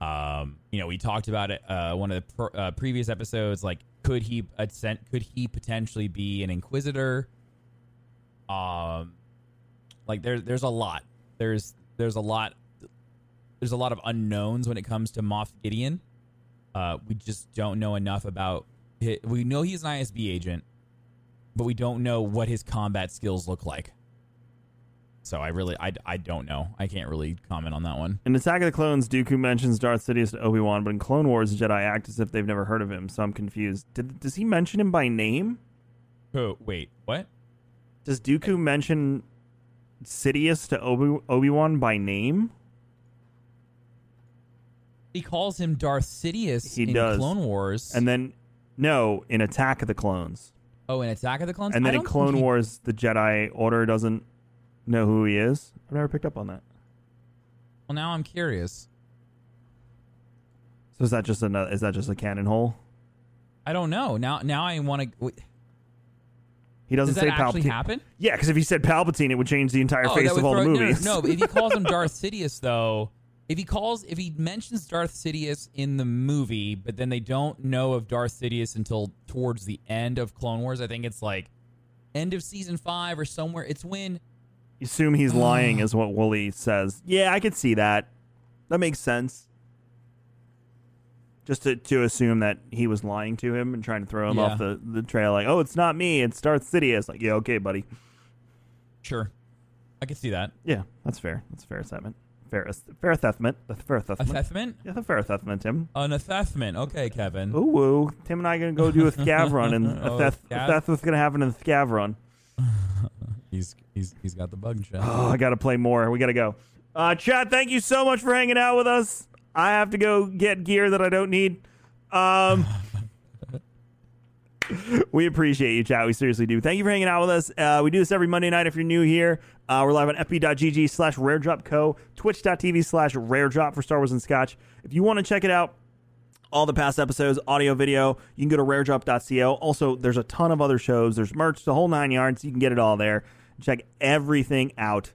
Um, you know, we talked about it uh, one of the pr- uh, previous episodes. Like, could he Could he potentially be an Inquisitor? Um, like there's there's a lot. There's there's a lot. There's a lot of unknowns when it comes to Moff Gideon. Uh, we just don't know enough about. Hi we know he's an ISB agent, but we don't know what his combat skills look like. So I really, I, I don't know. I can't really comment on that one. In Attack of the Clones, Dooku mentions Darth Sidious to Obi Wan, but in Clone Wars, the Jedi act as if they've never heard of him. So I'm confused. Did, does he mention him by name? Oh, wait, what? Does Dooku mention Sidious to Obi Obi Wan by name? He calls him Darth Sidious He in does. Clone Wars. And then, no, in Attack of the Clones. oh, in Attack of the Clones. And then in Clone he- Wars, the Jedi Order doesn't know who he is. I've never picked up on that. Well, now I'm curious. So is that just a is that just a canon hole? I don't know. Now, now I want to. He doesn't Does say that actually Palpatine. happen? Yeah, because if he said Palpatine, it would change the entire Oh, face of would all the throw- no, no, movies. No, but if he calls him Darth Sidious, though, if he calls, if he mentions Darth Sidious in the movie, but then they don't know of Darth Sidious until towards the end of Clone Wars, I think it's like end of season five or somewhere. It's when assume he's lying, is what Wooly says. Yeah, I could see that. That makes sense. Just to, to assume that he was lying to him and trying to throw him Yeah. off the, the trail, like, oh, it's not me, it's Darth Sidious. Like, yeah, okay, buddy. sure, I could see that Yeah, that's fair. That's a fair assessment. Fair, fair assessment. The fair assessment. assessment, Yeah, the fair assessment, Tim. an assessment. Okay, Kevin. Ooh, woo. Tim and I are going to go do a scav run, and Oh, scav? assess what's going to happen in the scav run. He's he's he's got the bug shot. Oh, I got to play more. We got to go. Uh, chat, thank you so much for hanging out with us. I have to go get gear that I don't need. Um, we appreciate you, chat. We seriously do. Thank you for hanging out with us. Uh, we do this every Monday night if you're new here. Uh, we're live on fb.gg slash raredropco, twitch.tv slash raredrop for Star Wars and Scotch. If you want to check it out, all the past episodes, audio, video. You can go to raredrop.co. Also, there's a ton of other shows. There's merch, the whole nine yards. You can get it all there. Check everything out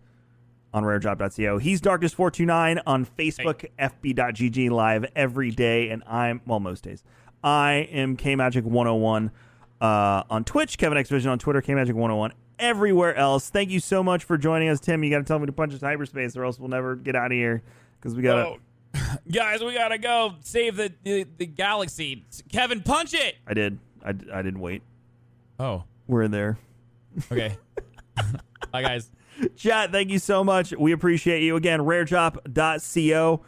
on raredrop.co. He's Darkest429 on Facebook, fb.gg live every day. And I'm, well, most days. I am KMagic101 uh, on Twitch, Kevin X Vision on Twitter, KMagic101 everywhere else. Thank you so much for joining us, Tim. You got to tell me to punch into hyperspace or else we'll never get out of here because we got to. Oh, guys, we gotta go save the, the the galaxy. Kevin, punch it. I did. I, I didn't wait. Oh, We're in there. okay. Bye, guys. Chat, thank you so much. We appreciate you. Again, raredrop.co.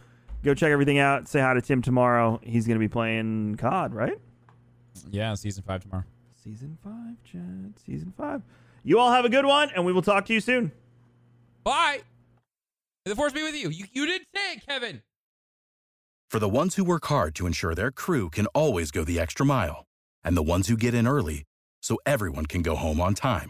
Go check everything out. Say hi to Tim tomorrow. He's going to be playing COD, right? Yeah, season five tomorrow. Season 5, chat. Season 5. You all have a good one, and we will talk to you soon. Bye. May the force be with you. You, you did say it, Kevin. For the ones who work hard to ensure their crew can always go the extra mile, and the ones who get in early so everyone can go home on time,